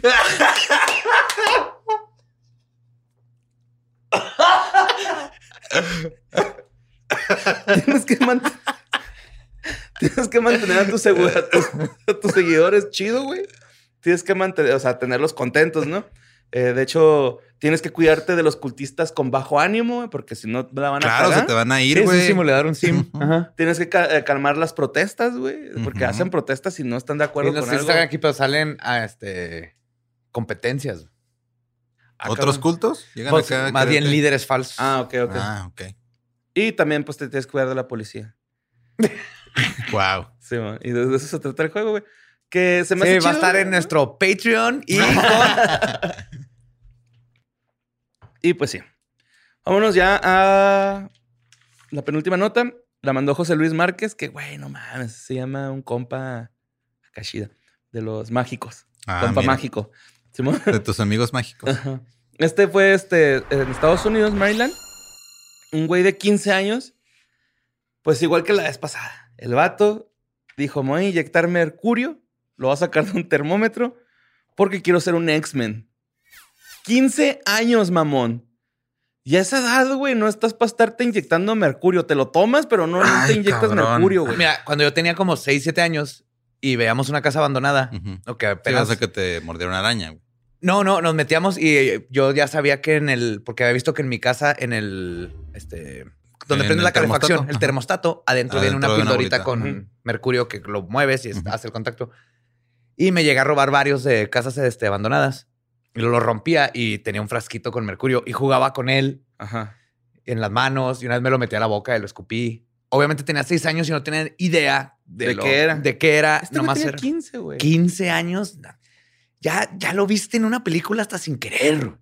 tienes que mantener. Tienes que mantener a tus, segu- a tus, a tus seguidores chido, güey. Tienes que mantener, o sea, tenerlos contentos, ¿no? Eh, de hecho, tienes que cuidarte de los cultistas con bajo ánimo, güey, porque si no la van a Claro, cagar. se te van a Sí, ir, es un güey. simulador, un sim. Ajá. Tienes que ca- eh, calmar las protestas, güey, porque hacen protestas y no están de Y acuerdo no con sé si algo. están aquí, pero salen a este competencias. Ah, ¿Otros cultos? Llegan Pues, acá. más bien líderes falsos. Ah, ok, ok. Ah, ok. Y también, pues, te tienes que cuidar de la policía. Wow. Sí, man. y de de eso se trata el juego, güey. Que se me Sí, hace va a estar güey. en nuestro Patreon y Y pues sí. Vámonos ya a la penúltima nota. La mandó José Luis Márquez, que, güey, no mames, se llama un compa Akashida, de los mágicos. Ah, compa mira. mágico. Simón. De tus amigos mágicos. Ajá. Este fue este, en Estados Unidos, Maryland. Un güey de 15 años. Pues igual que la vez pasada. El vato dijo: Me voy a inyectar mercurio. Lo voy a sacar de un termómetro. Porque quiero ser un X-Men. 15 años, mamón. Y a esa edad, güey, no estás para estarte inyectando mercurio. Te lo tomas, pero no Ay, te inyectas cabrón. mercurio, güey. Mira, cuando yo tenía como 6, 7 años y veíamos una casa abandonada, Ujú. o que Sí, apenas... a que te mordiera una araña. güey. No, no, nos metíamos y yo ya sabía que en el, porque había visto que en mi casa, en el, este, donde En prende la calefacción, el termostato, adentro viene una Adentro de una pildorita con mercurio que lo mueves y hace el contacto. Y me llegué a robar varios de casas este, abandonadas. Y lo rompía y tenía un frasquito con mercurio y jugaba con él Ajá. en las manos y una vez me lo metí a la boca y lo escupí. Obviamente tenía seis años y no tenía idea de, ¿De lo- qué era? De qué era. Este güey nomás tenía era 15, güey. 15 años. Ya, ya lo viste en una película hasta sin querer.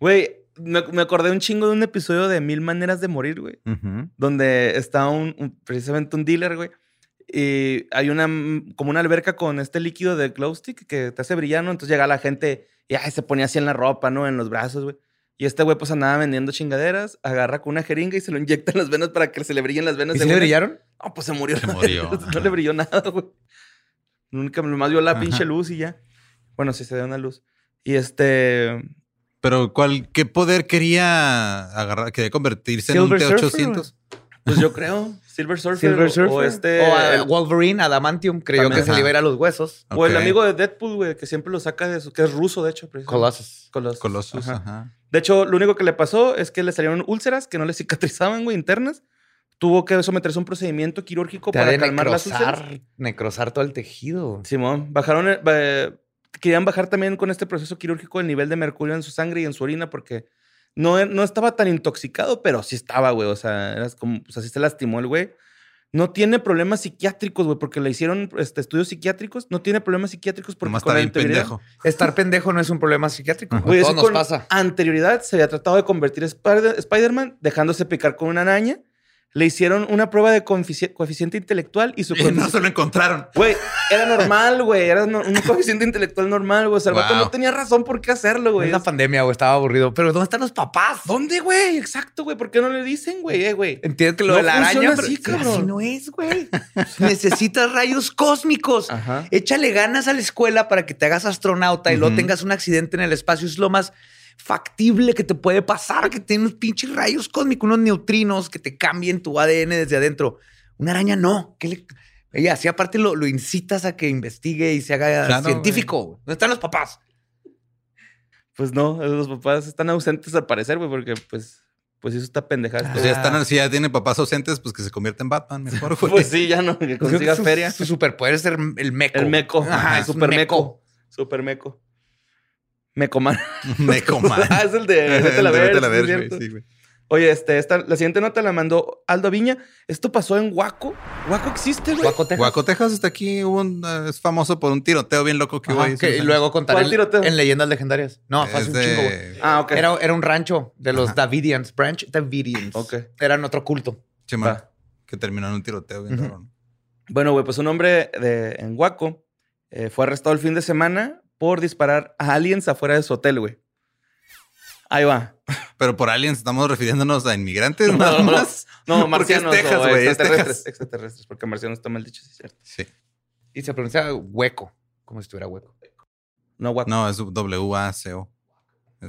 Güey, me, me acordé un chingo de un episodio de Mil Maneras de Morir, güey. Donde está un, un- precisamente un dealer, güey. Y hay una, mm, como una alberca con este líquido de glow stick que te hace brillar, ¿no? Entonces llega la gente y ay, se ponía así en la ropa, ¿no? En los brazos, güey. Y este güey pues andaba vendiendo chingaderas, agarra con una jeringa y se lo inyecta en las venas para que se le brillen las venas. ¿Y de si le brillaron? No, pues se murió. Se murió, no le brilló nada, güey. Nunca, nomás vio la Ajá. pinche luz y ya. Bueno, sí se dio una luz. Y este... Pero, ¿cuál, ¿qué poder quería agarrar? ¿Quería convertirse Silver en un Surfer, T-800? Pues yo creo, Silver Surfer, Silver o- Surfer. o este... O a- el- Wolverine, Adamantium, creyó También. que se libera los huesos. O el amigo de Deadpool, güey, que siempre lo saca de su... Que es ruso, de hecho. Colossus. Colossus. Colossus, Ajá. ajá. De hecho, lo único que le pasó es que le salieron úlceras que no le cicatrizaban, güey, internas. Tuvo que someterse a un procedimiento quirúrgico Te para calmar las úlceras. necrosar, necrosar todo el tejido. Simón, bajaron... el- eh, querían bajar también con este proceso quirúrgico el nivel de mercurio en su sangre y en su orina porque no, no estaba tan intoxicado, pero sí estaba, güey. O sea, era como... O sea, sí se lastimó el güey. No tiene problemas psiquiátricos, güey, porque le hicieron este, estudios psiquiátricos. No tiene problemas psiquiátricos porque Nomás con está bien anterioridad- pendejo. Estar pendejo no es un problema psiquiátrico. Güey, Todo eso nos con pasa. Anterioridad se había tratado de convertir a Spider- Spider-Man dejándose picar con una araña. Le hicieron una prueba de coefici- coeficiente intelectual y su Y no se lo encontraron. Güey, era normal, güey. Era no- un coeficiente intelectual normal, güey. O sea, el vato no tenía razón por qué hacerlo, güey. Es la pandemia, güey. Estaba aburrido. Pero ¿dónde están los papás? ¿Dónde, güey? Exacto, güey. ¿Por qué no le dicen, güey? Eh, güey. Entiendes que lo No de la funciona araña, así, pero cabrón. así no es, güey. Necesitas rayos cósmicos. Ajá. Échale ganas a la escuela para que te hagas astronauta y luego Ujú. tengas un accidente en el espacio. Es lo más factible que te puede pasar, que tiene unos pinches rayos cósmicos, unos neutrinos que te cambien tu ADN desde adentro. Una araña no. ¿Qué le... Ella, así aparte lo, lo incitas a que investigue y se haga Claro, científico. güey. ¿Dónde están los papás? Pues no, los papás están ausentes al parecer, güey, porque pues, pues hizo esta pendejada. Pues ya están, si ya tiene papás ausentes, pues que se convierta en Batman mejor, güey. Pues sí, ya no, que consiga su, feria. Su superpoder es ser el meco. El meco. Ajá, super meco. Super meco. Mecoman. Mecoman. ah, es el de Vete la El de ver. Vete a la sí, güey, cierto. sí, güey. Oye, este, esta, la siguiente nota la mandó Aldo Viña. Esto pasó en Huaco. Huaco existe, güey. Guaco, Texas. Guaco, Texas está aquí, hubo un, eh, es famoso por un tiroteo bien loco que hubo ahí. que- y luego contaré ¿Cuál en, tiroteo? en leyendas legendarias. No, fue hace un chingo, güey. Ah, ok. Era, era un rancho de los Ajá. Davidians, Branch Davidians. Ok. Eran otro culto. Va. que terminó en un tiroteo bien raro. Bueno, güey, pues un hombre de, en Huaco eh, fue arrestado el fin de semana por disparar a aliens afuera de su hotel, güey. Ahí va. Pero por aliens estamos refiriéndonos a inmigrantes nada no, más. No, Porque marcianos es Texas, güey, es extraterrestres. Extraterrestres, porque marcianos está mal dicho, sí cierto. Sí. Y se pronuncia hueco, como si estuviera hueco. No, Huaco. No, es W-A-C-O.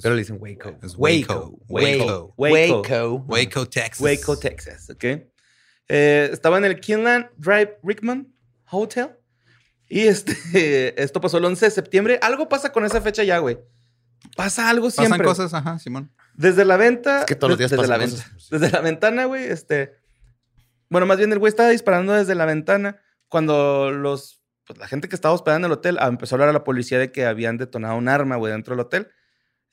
Pero le dicen Waco. Es Waco. Waco. Waco. Waco. Waco, Texas. Waco, Texas, ¿ok? Eh, estaba en el Kinland Drive Rickman Hotel. Y este, esto pasó el 11 de septiembre. Algo pasa con esa fecha ya, güey. Pasa algo Pasan siempre. cosas, ajá, Simón. Desde la venta. Es que todos los días desde pasan la cosas. venta. Desde la ventana, güey, este. Bueno, más bien el güey estaba disparando desde la ventana cuando los. Pues la gente que estaba hospedando en el hotel ah, empezó a hablar a la policía de que habían detonado un arma, güey, dentro del hotel.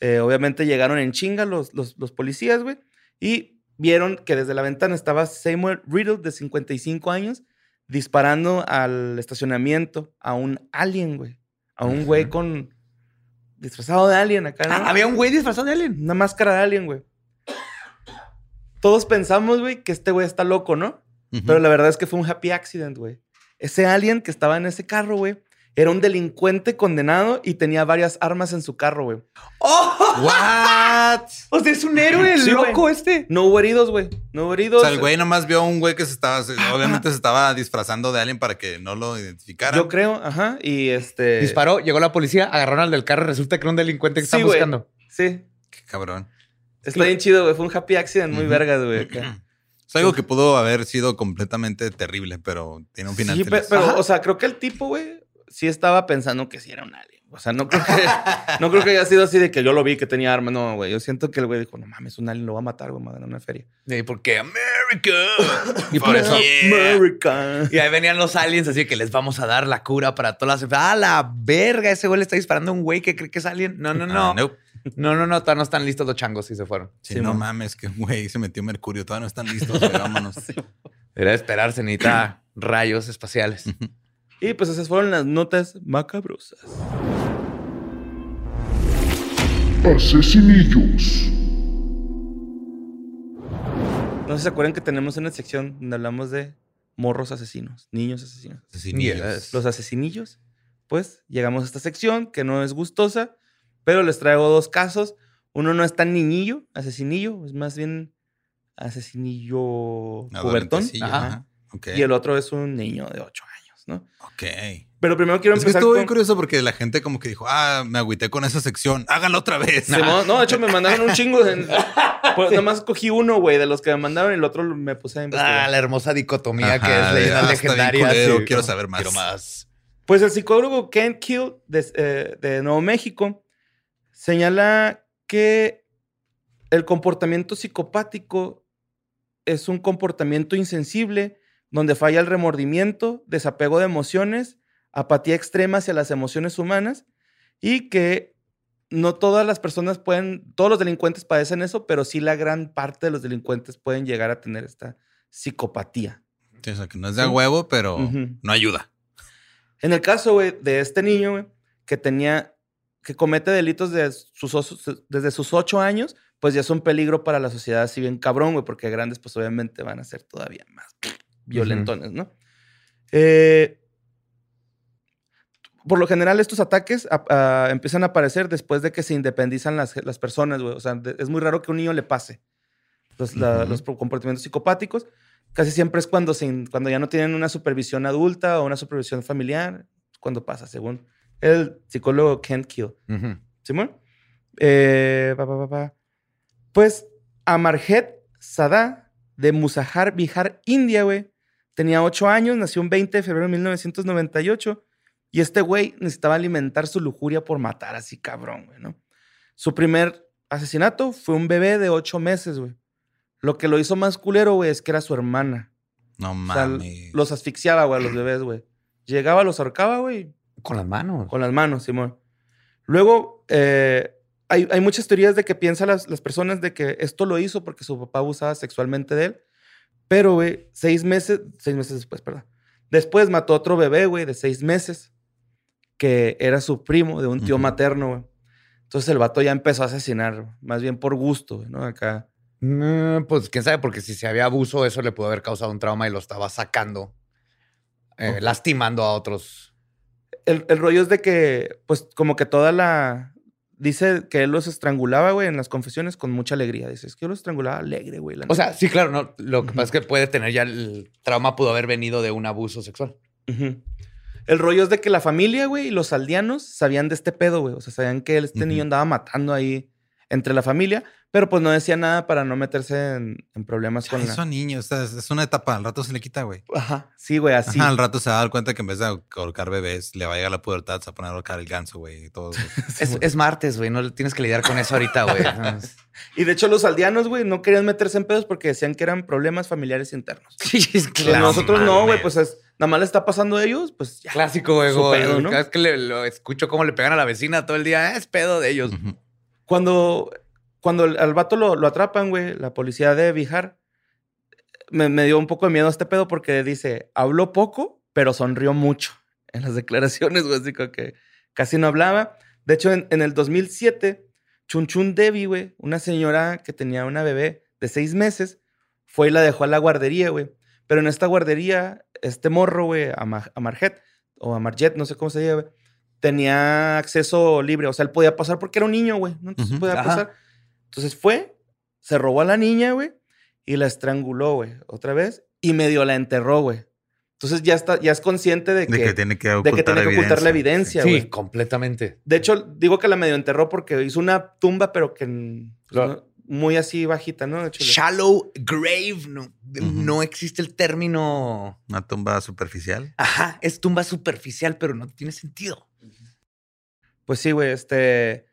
Eh, obviamente llegaron en chinga los, los, los policías, güey, y vieron que desde la ventana estaba Samuel Riddle, de 55 años, disparando al estacionamiento a un alien, güey. A un güey con. disfrazado de alien acá. ¿no? Ah, había un güey disfrazado de alien. Una máscara de alien, güey. Todos pensamos, güey, que este güey está loco, ¿no? Pero la verdad es que fue un happy accident, güey. Ese alien que estaba en ese carro, güey, era un delincuente condenado y tenía varias armas en su carro, güey. ¡Oh! What? O sea, es un héroe, el Sí, güey. loco este. No hubo heridos, güey. No hubo O heridos. sea, el güey nomás vio a un güey que se estaba, obviamente se estaba disfrazando de alguien para que no lo identificaran. Yo creo, ajá. Y este. Disparó, llegó la policía, agarraron al del carro, resulta que era un delincuente que Sí, están buscando. Sí. Qué cabrón. Está bien chido, güey. Fue un happy accident muy vergas, güey. acá. Es algo que pudo haber sido completamente terrible, pero tiene un final Sí, feliz. pero, o sea, creo que el tipo, güey, sí estaba pensando que sí era un alien. O sea, no creo que, no creo que haya sido así de que yo lo vi que tenía arma. No, güey. Yo siento que el güey dijo, no mames, un alien lo va a matar, güey, a ganar una feria. ¿Y por qué? America. y por eso. Yeah. America. Y ahí venían los aliens, así que les vamos a dar la cura para todas las. ¡Ah, la verga! Ese güey le está disparando a un güey que cree que es alien. No, no, no. Ah, nope. No, no, no. Todavía no están listos los changos y se fueron. Sí, Sí, no mames, que güey se metió mercurio. Todavía no están listos, güey, vámonos. Era esperarse, necesita rayos espaciales. Y pues esas fueron las notas macabrosas. Asesinillos. No sé si se acuerdan que tenemos una sección donde hablamos de morros asesinos, niños asesinos. Asesinillos. Los asesinillos. Pues llegamos a esta sección que no es gustosa, pero les traigo dos casos. Uno no es tan niñillo, asesinillo, es más bien asesinillo cubertón. Ajá. ajá. Y el otro es un niño de 8 años, ¿no? Ok. Pero primero quiero Es que empezar estuvo bien con... curioso porque la gente como que dijo, ah, me agüité con esa sección, háganlo otra vez. Simón, no, de hecho me mandaron un chingo. De... Pues, Nada más cogí uno, güey, de los que me mandaron y el otro me puse a investigar. Ah, la hermosa dicotomía Ajá, que es culero, y- quiero saber más. Quiero más. Pues el psicólogo Ken Kill de, eh, de Nuevo México señala que el comportamiento psicopático es un comportamiento insensible donde falla el remordimiento, desapego de emociones, apatía extrema hacia las emociones humanas y que no todas las personas pueden, todos los delincuentes padecen eso, pero sí la gran parte de los delincuentes pueden llegar a tener esta psicopatía. Sí, o sea, que no es de Sí. huevo, pero no ayuda. En el caso, güey, de este niño, güey, que tenía, que comete delitos de sus, os- desde sus ocho años, pues ya es un peligro para la sociedad así bien cabrón, güey, porque grandes, pues obviamente van a ser todavía más violentones, ¿no? Eh, por lo general, estos ataques a- a- empiezan a aparecer después de que se independizan las, las personas, güey. O sea, de- es muy raro que un niño le pase los, la- comportamientos psicopáticos. Casi siempre es cuando, se, cuando ya no tienen una supervisión adulta o una supervisión familiar, cuando pasa, según el psicólogo Ken Kill. ¿Simón? Eh, pa, pa, pa. Pues Amarjet Sadá de Musahar, Bihar, India, güey. Tenía ocho años, nació un 20 de febrero de 1998. Y este güey necesitaba alimentar su lujuria por matar así cabrón, güey, ¿no? Su primer asesinato fue un bebé de ocho meses, güey. Lo que lo hizo más culero, güey, es que era su hermana. No O sea, mames. los asfixiaba, güey, a los bebés, güey. Llegaba, los ahorcaba, güey, Con las manos. con las manos, Simón. Luego, eh, hay, hay muchas teorías de que piensan las, las personas de que esto lo hizo porque su papá abusaba sexualmente de él. Pero, güey, seis meses, seis meses después, perdón. Después mató a otro bebé, güey, de seis meses, que era su primo de un tío materno, güey. Entonces el vato ya empezó a asesinar, más bien por gusto, ¿no? Acá. Mm, pues quién sabe, porque si se había abuso, eso le pudo haber causado un trauma y lo estaba sacando, eh, lastimando a otros. El, el rollo es de que, pues, como que toda la. Dice que él los estrangulaba, güey, en las confesiones con mucha alegría. Dice, es que yo los estrangulaba alegre, güey. O sea, neta". sí, claro, no. Lo que pasa es que puede tener ya el trauma, pudo haber venido de un abuso sexual. El rollo es de que la familia, güey, y los aldeanos sabían de este pedo, güey. O sea, sabían que este niño andaba matando ahí entre la familia, pero pues no decía nada para no meterse en, en problemas con la. son niños. o sea, es una etapa. Al rato se le quita, güey. Ajá, sí, güey, así. Ajá, al rato se va a dar cuenta que en vez de ahorcar bebés, le va a llegar la pubertad, se va a poner a ahorcar el ganso, güey. y todo. güey. Es, es martes, güey. No tienes que lidiar con eso ahorita, güey. Y de hecho, los aldeanos, güey, no querían meterse en pedos porque decían que eran problemas familiares internos. sí, es Pues claro. nosotros no, güey, pues es- nada más le está pasando a ellos, pues ya. Clásico, güey. Pedo, ¿no? Cada vez que le, lo escucho cómo le pegan a la vecina todo el día, "Ah, es pedo de ellos. Cuando, cuando al vato lo, lo atrapan, güey, la policía de Bihar, me, me dio un poco de miedo este pedo porque dice, habló poco, pero sonrió mucho en las declaraciones, güey, así que casi no hablaba. De hecho, en, en el 2007, Chun Chun Devi, güey, una señora que tenía una bebé de seis meses, fue y la dejó a la guardería, güey. Pero en esta guardería, este morro, güey, a, Ma- a Marjet, o a Marjet, no sé cómo se güey, tenía acceso libre. O sea, él podía pasar porque era un niño, güey. ¿no? Entonces Ujú. podía Ajá. pasar. Entonces fue, se robó a la niña, güey, y la estranguló, güey, otra vez, y medio la enterró, güey. Entonces ya está, ya es consciente de que, De que tiene que de ocultar, que tiene que ocultar la evidencia, Sí, completamente. De hecho, digo que la medio enterró porque hizo una tumba, pero que Lo- no- muy así bajita, ¿no? De hecho, Shallow grave, no, no existe el término. Una tumba superficial. Ajá, es tumba superficial, pero no tiene sentido. Pues sí, güey, este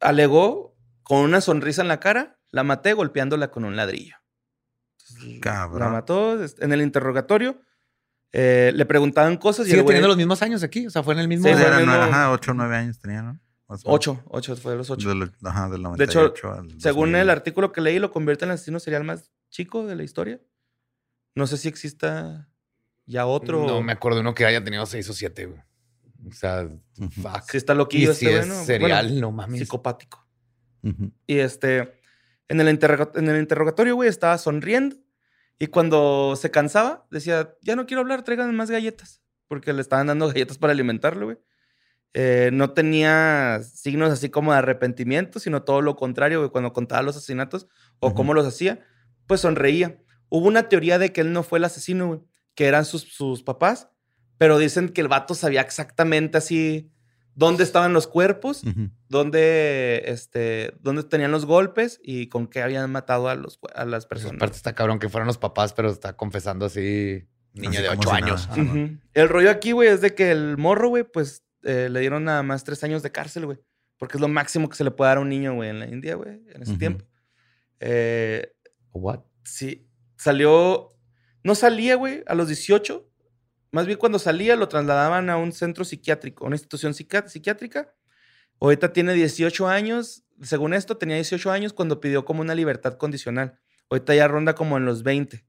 alegó con una sonrisa en la cara, la maté golpeándola con un ladrillo. Entonces, Cabrón. La mató en el interrogatorio. eh, le preguntaban cosas y Sigue güey- teniendo los mismos años aquí, o sea, fue en el mismo. Sí, Eran, mismo- ajá, ocho o nueve años tenía, ¿no? Más o menos. Ocho, ocho, fue de los ocho. De lo- ajá, del De hecho, 98 al Según 2000. el artículo que leí, lo convierte en el asesino serial más chico de la historia. No sé si exista ya otro. No me acuerdo de uno que haya tenido seis o siete, güey. O sea, fuck. Si está y loquillo si este, es güey, ¿no? serial, Bueno, no mames. psicopático. Y este, en el, en el interrogatorio, güey, estaba sonriendo. Y cuando se cansaba, decía, ya no quiero hablar, tráiganme más galletas. Porque le estaban dando galletas para alimentarlo, güey. Eh, no tenía signos así como de arrepentimiento, sino todo lo contrario, güey. Cuando contaba los asesinatos o cómo los hacía, pues sonreía. Hubo una teoría de que él no fue el asesino, güey. Que eran sus, sus papás. Pero dicen que el vato sabía exactamente así dónde estaban los cuerpos dónde, este, dónde tenían los golpes y con qué habían matado a, los, a las Pues personas. aparte está cabrón que fueran los papás, pero está confesando así, niño Así de como ocho si años. El rollo aquí, güey, es de que el morro, güey, pues eh, le dieron nada más tres años de cárcel, güey. Porque es lo máximo que se le puede dar a un niño, güey, en la India, güey, en ese tiempo. Eh, What? sí, salió, no salía, güey, a los 18. Más bien cuando salía lo trasladaban a un centro psiquiátrico, a una institución psiquiá- psiquiátrica. Ahorita tiene 18 años. Según esto, tenía 18 años cuando pidió como una libertad condicional. Ahorita ya ronda como en los 20.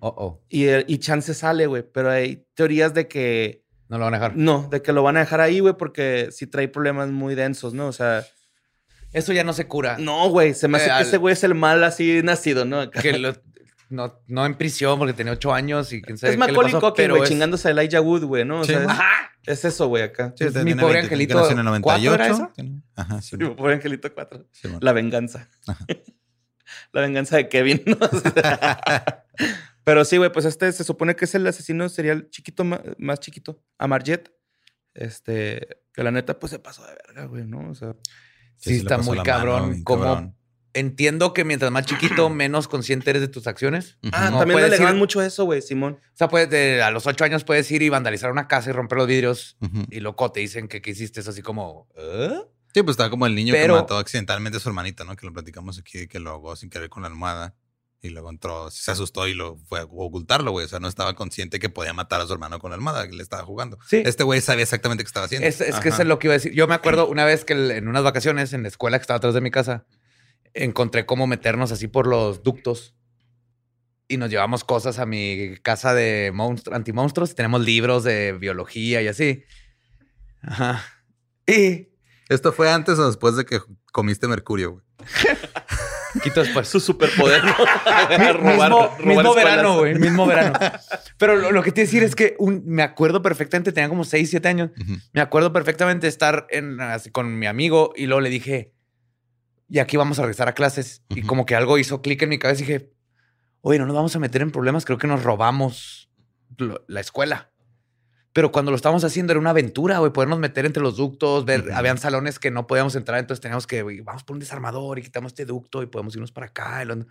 Oh, oh. Y, y chance sale, güey. Pero hay teorías de que No lo van a dejar. no, de que lo van a dejar ahí, güey, porque sí trae problemas muy densos, ¿no? O sea, Eso ya no se cura. no, güey. Se me hace Eh, que al- ese güey es el mal así nacido, ¿no? Que lo- no, no en prisión porque tenía ocho años y quién sabe es Macaulay Culkin, güey, es- chingándose a Elijah Wood, güey, ¿no? O Sí, sea, es. Ajá. es eso, güey, acá. Sí, Mi tenía pobre 20, angelito, que nació en el ¿cuatro era 98. eso? Tenía- Ajá, sí. Sí, pobre Angelito 4. sí, bueno. La venganza. La venganza de Kevin. ¿no? O sea, Pero sí, güey, pues este se supone que es el asesino serial chiquito, ma- más, chiquito, a Marjet. Este, que la neta, pues se pasó de verga, güey, ¿no? O sea, Sí, le está muy la mano, cabrón. como cabrón. Entiendo que mientras más chiquito, menos consciente eres de tus acciones. Ah, No también alegan ir- mucho eso, güey, Simón. O sea, puedes de- a los ocho años puedes ir y vandalizar una casa y romper los vidrios. Y loco, te dicen que, que hiciste eso así como. ¿eh? Sí, pues estaba como el niño Pero- que mató accidentalmente a su hermanito, ¿no? Que lo platicamos aquí, que lo ahogó sin querer con la almohada. Y luego entró, se asustó y lo fue a ocultarlo, güey. O sea, no estaba consciente que podía matar a su hermano con la almohada que le estaba jugando. Sí. Este güey sabía exactamente qué estaba haciendo. Es, es que eso es lo que iba a decir. Yo me acuerdo una vez que el- en unas vacaciones en la escuela que estaba atrás de mi casa, encontré cómo meternos así por los ductos y nos llevamos cosas a mi casa de monstru- antimonstruos. Tenemos libros de biología y así. Ajá. Y Esto fue antes o después de que comiste mercurio, güey. quito después. Su superpoder. ¿no? Robar- mismo, robar mismo escuelas. verano, güey. Mismo verano. Pero lo, lo que te decir es que un- me acuerdo perfectamente, tenía como 6, 7 años. Me acuerdo perfectamente estar en, así, con mi amigo y luego le dije, y aquí vamos a regresar a clases. Y como que algo hizo clic en mi cabeza y dije, oye, no nos vamos a meter en problemas, creo que nos robamos lo- la escuela. Pero cuando lo estábamos haciendo era una aventura, güey, podernos meter entre los ductos, ver, habían salones que no podíamos entrar, entonces teníamos que, güey, vamos por un desarmador y quitamos este ducto y podemos irnos para acá. y lo-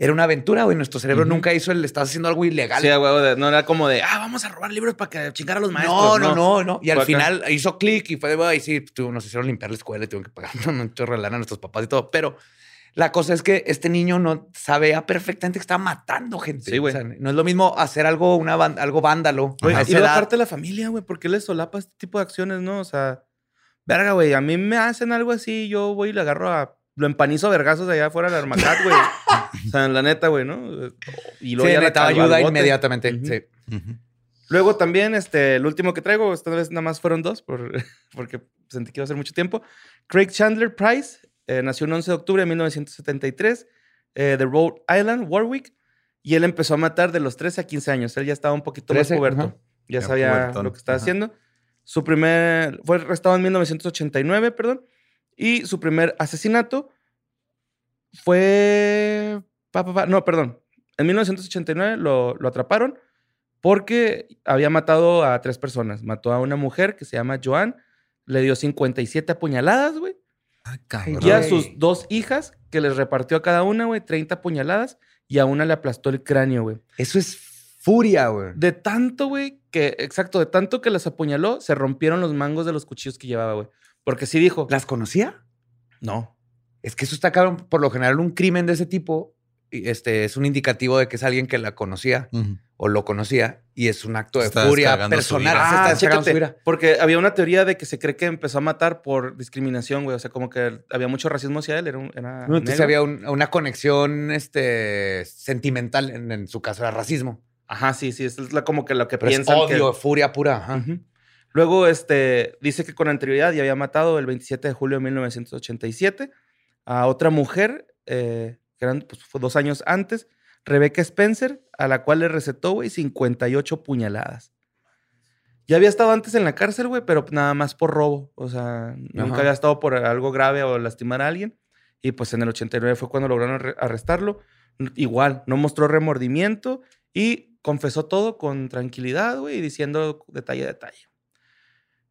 Era una aventura, güey, nuestro cerebro nunca hizo el, estás haciendo algo ilegal. Sí, güey, de- no era como de, ah, vamos a robar libros para que chingar a los maestros. No, no, no, no. Y al acá. final hizo clic y fue de, güey, sí, nos hicieron limpiar la escuela y tuvieron que pagar un chorro de lana a nuestros papás y todo. Pero la cosa es que este niño no sabía perfectamente que estaba matando gente. Sí, güey. O sea, no es lo mismo hacer algo, una algo vándalo. Y edad. aparte de la familia, güey, ¿por qué les solapa este tipo de acciones, no? O sea, verga, güey, a mí me hacen algo así, yo voy y le agarro a. Lo empanizo a vergazos allá afuera del Armacat, güey. o sea, la neta, güey, ¿no? Y Sí, luego ya necesitaba calvo al ayuda inmediatamente. Sí. Luego también, este, el último que traigo, esta vez nada más fueron dos, por- porque sentí que iba a ser mucho tiempo. Craig Chandler Price eh, nació el 11 de octubre de 1973 eh, de Rhode Island, Warwick, y él empezó a matar de los 13 a 15 años. Él ya estaba un poquito 13, más puberto. ajá. Ya Ya sabía lo que estaba haciendo. Su primer, fue arrestado en 1989, perdón, y su primer asesinato fue, pa, pa, pa, no, perdón, en 1989 lo, lo atraparon porque había matado a tres personas. Mató a una mujer que se llama Joan, le dio 57 apuñaladas, güey. Ah. Y a sus dos hijas, que les repartió a cada una, güey, 30 apuñaladas. Y a una le aplastó el cráneo, güey. Eso es furia, güey. De tanto, güey, que, exacto, de tanto que las apuñaló, se rompieron los mangos de los cuchillos que llevaba, güey. Porque sí dijo. ¿Las conocía? No. Es que eso está cabrón. Por lo general, un crimen de ese tipo este, es un indicativo de que es alguien que la conocía o lo conocía y es un acto de furia personal. vida. Se Ah, está su chécate. Porque había una teoría de que se cree que empezó a matar por discriminación, güey. O sea, como que había mucho racismo hacia él. Era, un, era No, entonces negro. había un- una conexión este, sentimental, en, en su caso era racismo. Ajá, sí, sí. Es la- como que lo que Pero es piensan que- odio, furia pura. ajá. Luego, este, dice que con anterioridad ya había matado el 27 de julio de 1987 a otra mujer, eh, que eran pues, dos años antes, Rebecca Spencer, a la cual le recetó, güey, 58 puñaladas. Ya había estado antes en la cárcel, güey, pero nada más por robo. O sea, nunca había estado por algo grave o lastimar a alguien. Y pues en el 89 fue cuando lograron arre- arrestarlo. Igual, no mostró remordimiento y confesó todo con tranquilidad, güey, diciendo detalle a detalle.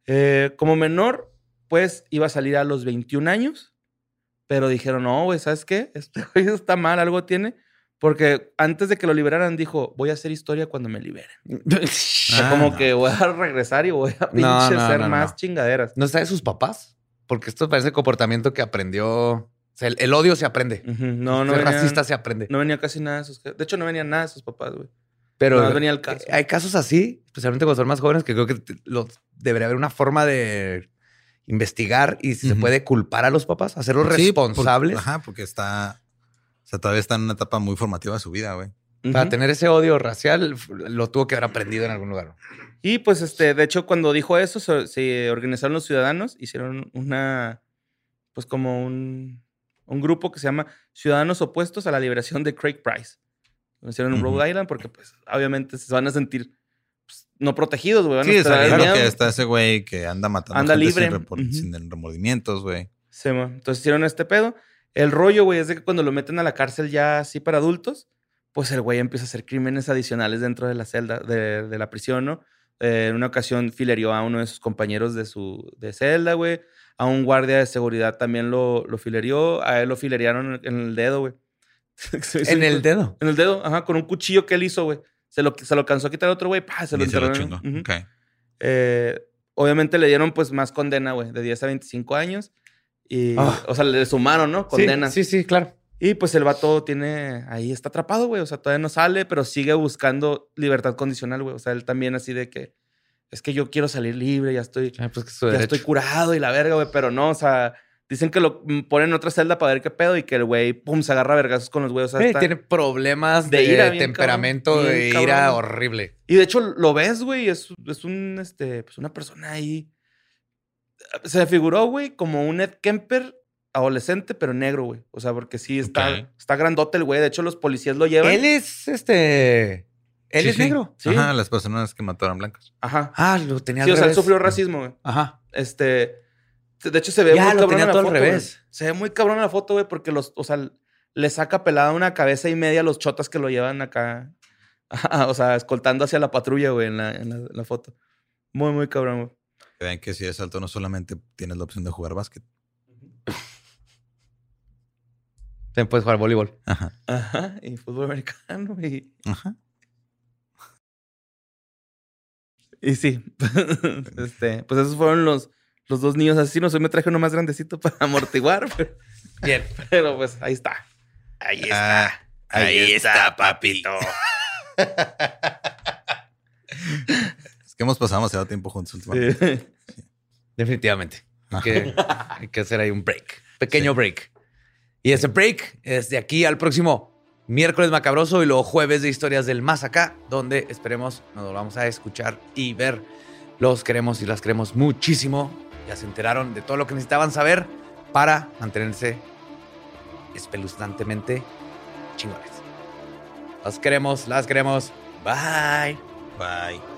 Eh, como menor, pues iba a salir a los 21 años, pero dijeron, no, güey, ¿sabes qué? Este güey está mal, algo tiene. Porque antes de que lo liberaran, dijo, voy a hacer historia cuando me liberen. Ah, como no. que voy a regresar y voy a pinche No, no, no. más chingaderas. ¿No está de sus papás? Porque esto parece comportamiento que aprendió. O sea, el, el odio se aprende. Ujú, No, no Ser venía, racista se aprende. no venía casi nada de sus... De hecho, no venía nada de sus papás, güey. Pero no venía el caso. hay casos así, especialmente cuando son más jóvenes, que creo que los- debería haber una forma de investigar y si se puede culpar a los papás, hacerlos Sí, por- responsables ajá, porque está. O sea, todavía está en una etapa muy formativa de su vida, güey. para tener ese odio racial. Lo tuvo que haber aprendido en algún lugar. Y pues, este, de hecho, cuando dijo eso, se, se organizaron los ciudadanos, hicieron una, pues como un, un grupo que se llama Ciudadanos Opuestos a la Liberación de Craig Price. Lo hicieron en Ujú. Rhode Island porque, pues, obviamente se van a sentir pues, no protegidos, güey. Sí, miedo. que está ese güey que anda matando Anda gente sin libre. sin remordimientos, güey. Sí, ma. Entonces hicieron este pedo. El rollo, güey, es de que cuando lo meten a la cárcel ya así para adultos, pues el güey empieza a hacer crímenes adicionales dentro de la celda, de, de la prisión, ¿no? Eh, en una ocasión filerió a uno de sus compañeros de su de celda, güey. A un guardia de seguridad también lo, lo filerió. A él lo fileriaron en el dedo, güey. En el dedo. En el dedo, ajá, con un cuchillo que él hizo, güey. Se lo, se lo cansó a quitar otro, güey. ¡pah! Se lo Y se lo enterró. Ok. Eh, obviamente le dieron pues más condena, güey, de 10 a 25 años. Y, Ah. o sea, le sumaron, ¿no? Condenas. Sí, sí, sí, claro. Y pues el vato tiene, ahí está atrapado, güey. O sea, todavía no sale, pero sigue buscando libertad condicional, güey. O sea, él también así de que, es que yo quiero salir libre, ya estoy, Ah, pues que ya derecho. estoy curado y la verga, güey. Pero no, o sea, dicen que lo mm, ponen en otra celda para ver qué pedo y que el güey, pum, se agarra vergazos con los güeyes. O sea, tiene problemas de de, ira temperamento, cabrón, de ira cabrón. horrible. Y de hecho lo ves, güey, es, es un, este, pues una persona ahí. Se figuró, güey, como un Ed Kemper adolescente, pero negro, güey. O sea, porque sí está, está grandote el güey. De hecho, los policías lo llevan. Él es este. Él Sí, es sí. negro. Sí. Ajá, las personas que mataron blancas. Ajá. Ah, lo tenía Sí, al o sea, él sufrió racismo, güey. Ajá. Este. De hecho, se ve Ya, muy lo cabrón tenía en la todo al foto, güey. revés. Se ve muy cabrón en la foto, güey, porque los, o sea, le saca pelada una cabeza y media a los chotas que lo llevan acá. o sea, escoltando hacia la patrulla, güey, en la, en la, en la foto. Muy, muy cabrón, güey. Que Vean que si es alto no solamente tienes la opción de jugar básquet. También puedes jugar voleibol. Ajá. Ajá, y fútbol americano y, Ajá. y sí. este, pues esos fueron los, los dos niños asesinos. Hoy me traje uno más grandecito para amortiguar, pero, Bien. pero, pues ahí está. Ahí Ah, ahí está, papito. Es que hemos pasado demasiado tiempo juntos últimamente. Sí. Definitivamente. Hay que, hay que hacer ahí un break. Pequeño break. Y ese break es de aquí al próximo miércoles macabroso y luego jueves de historias del más acá, donde esperemos nos volvamos a escuchar y ver. Los queremos y las queremos muchísimo. Ya se enteraron de todo lo que necesitaban saber para mantenerse espeluznantemente chingones. Los queremos, las queremos. Bye. Bye.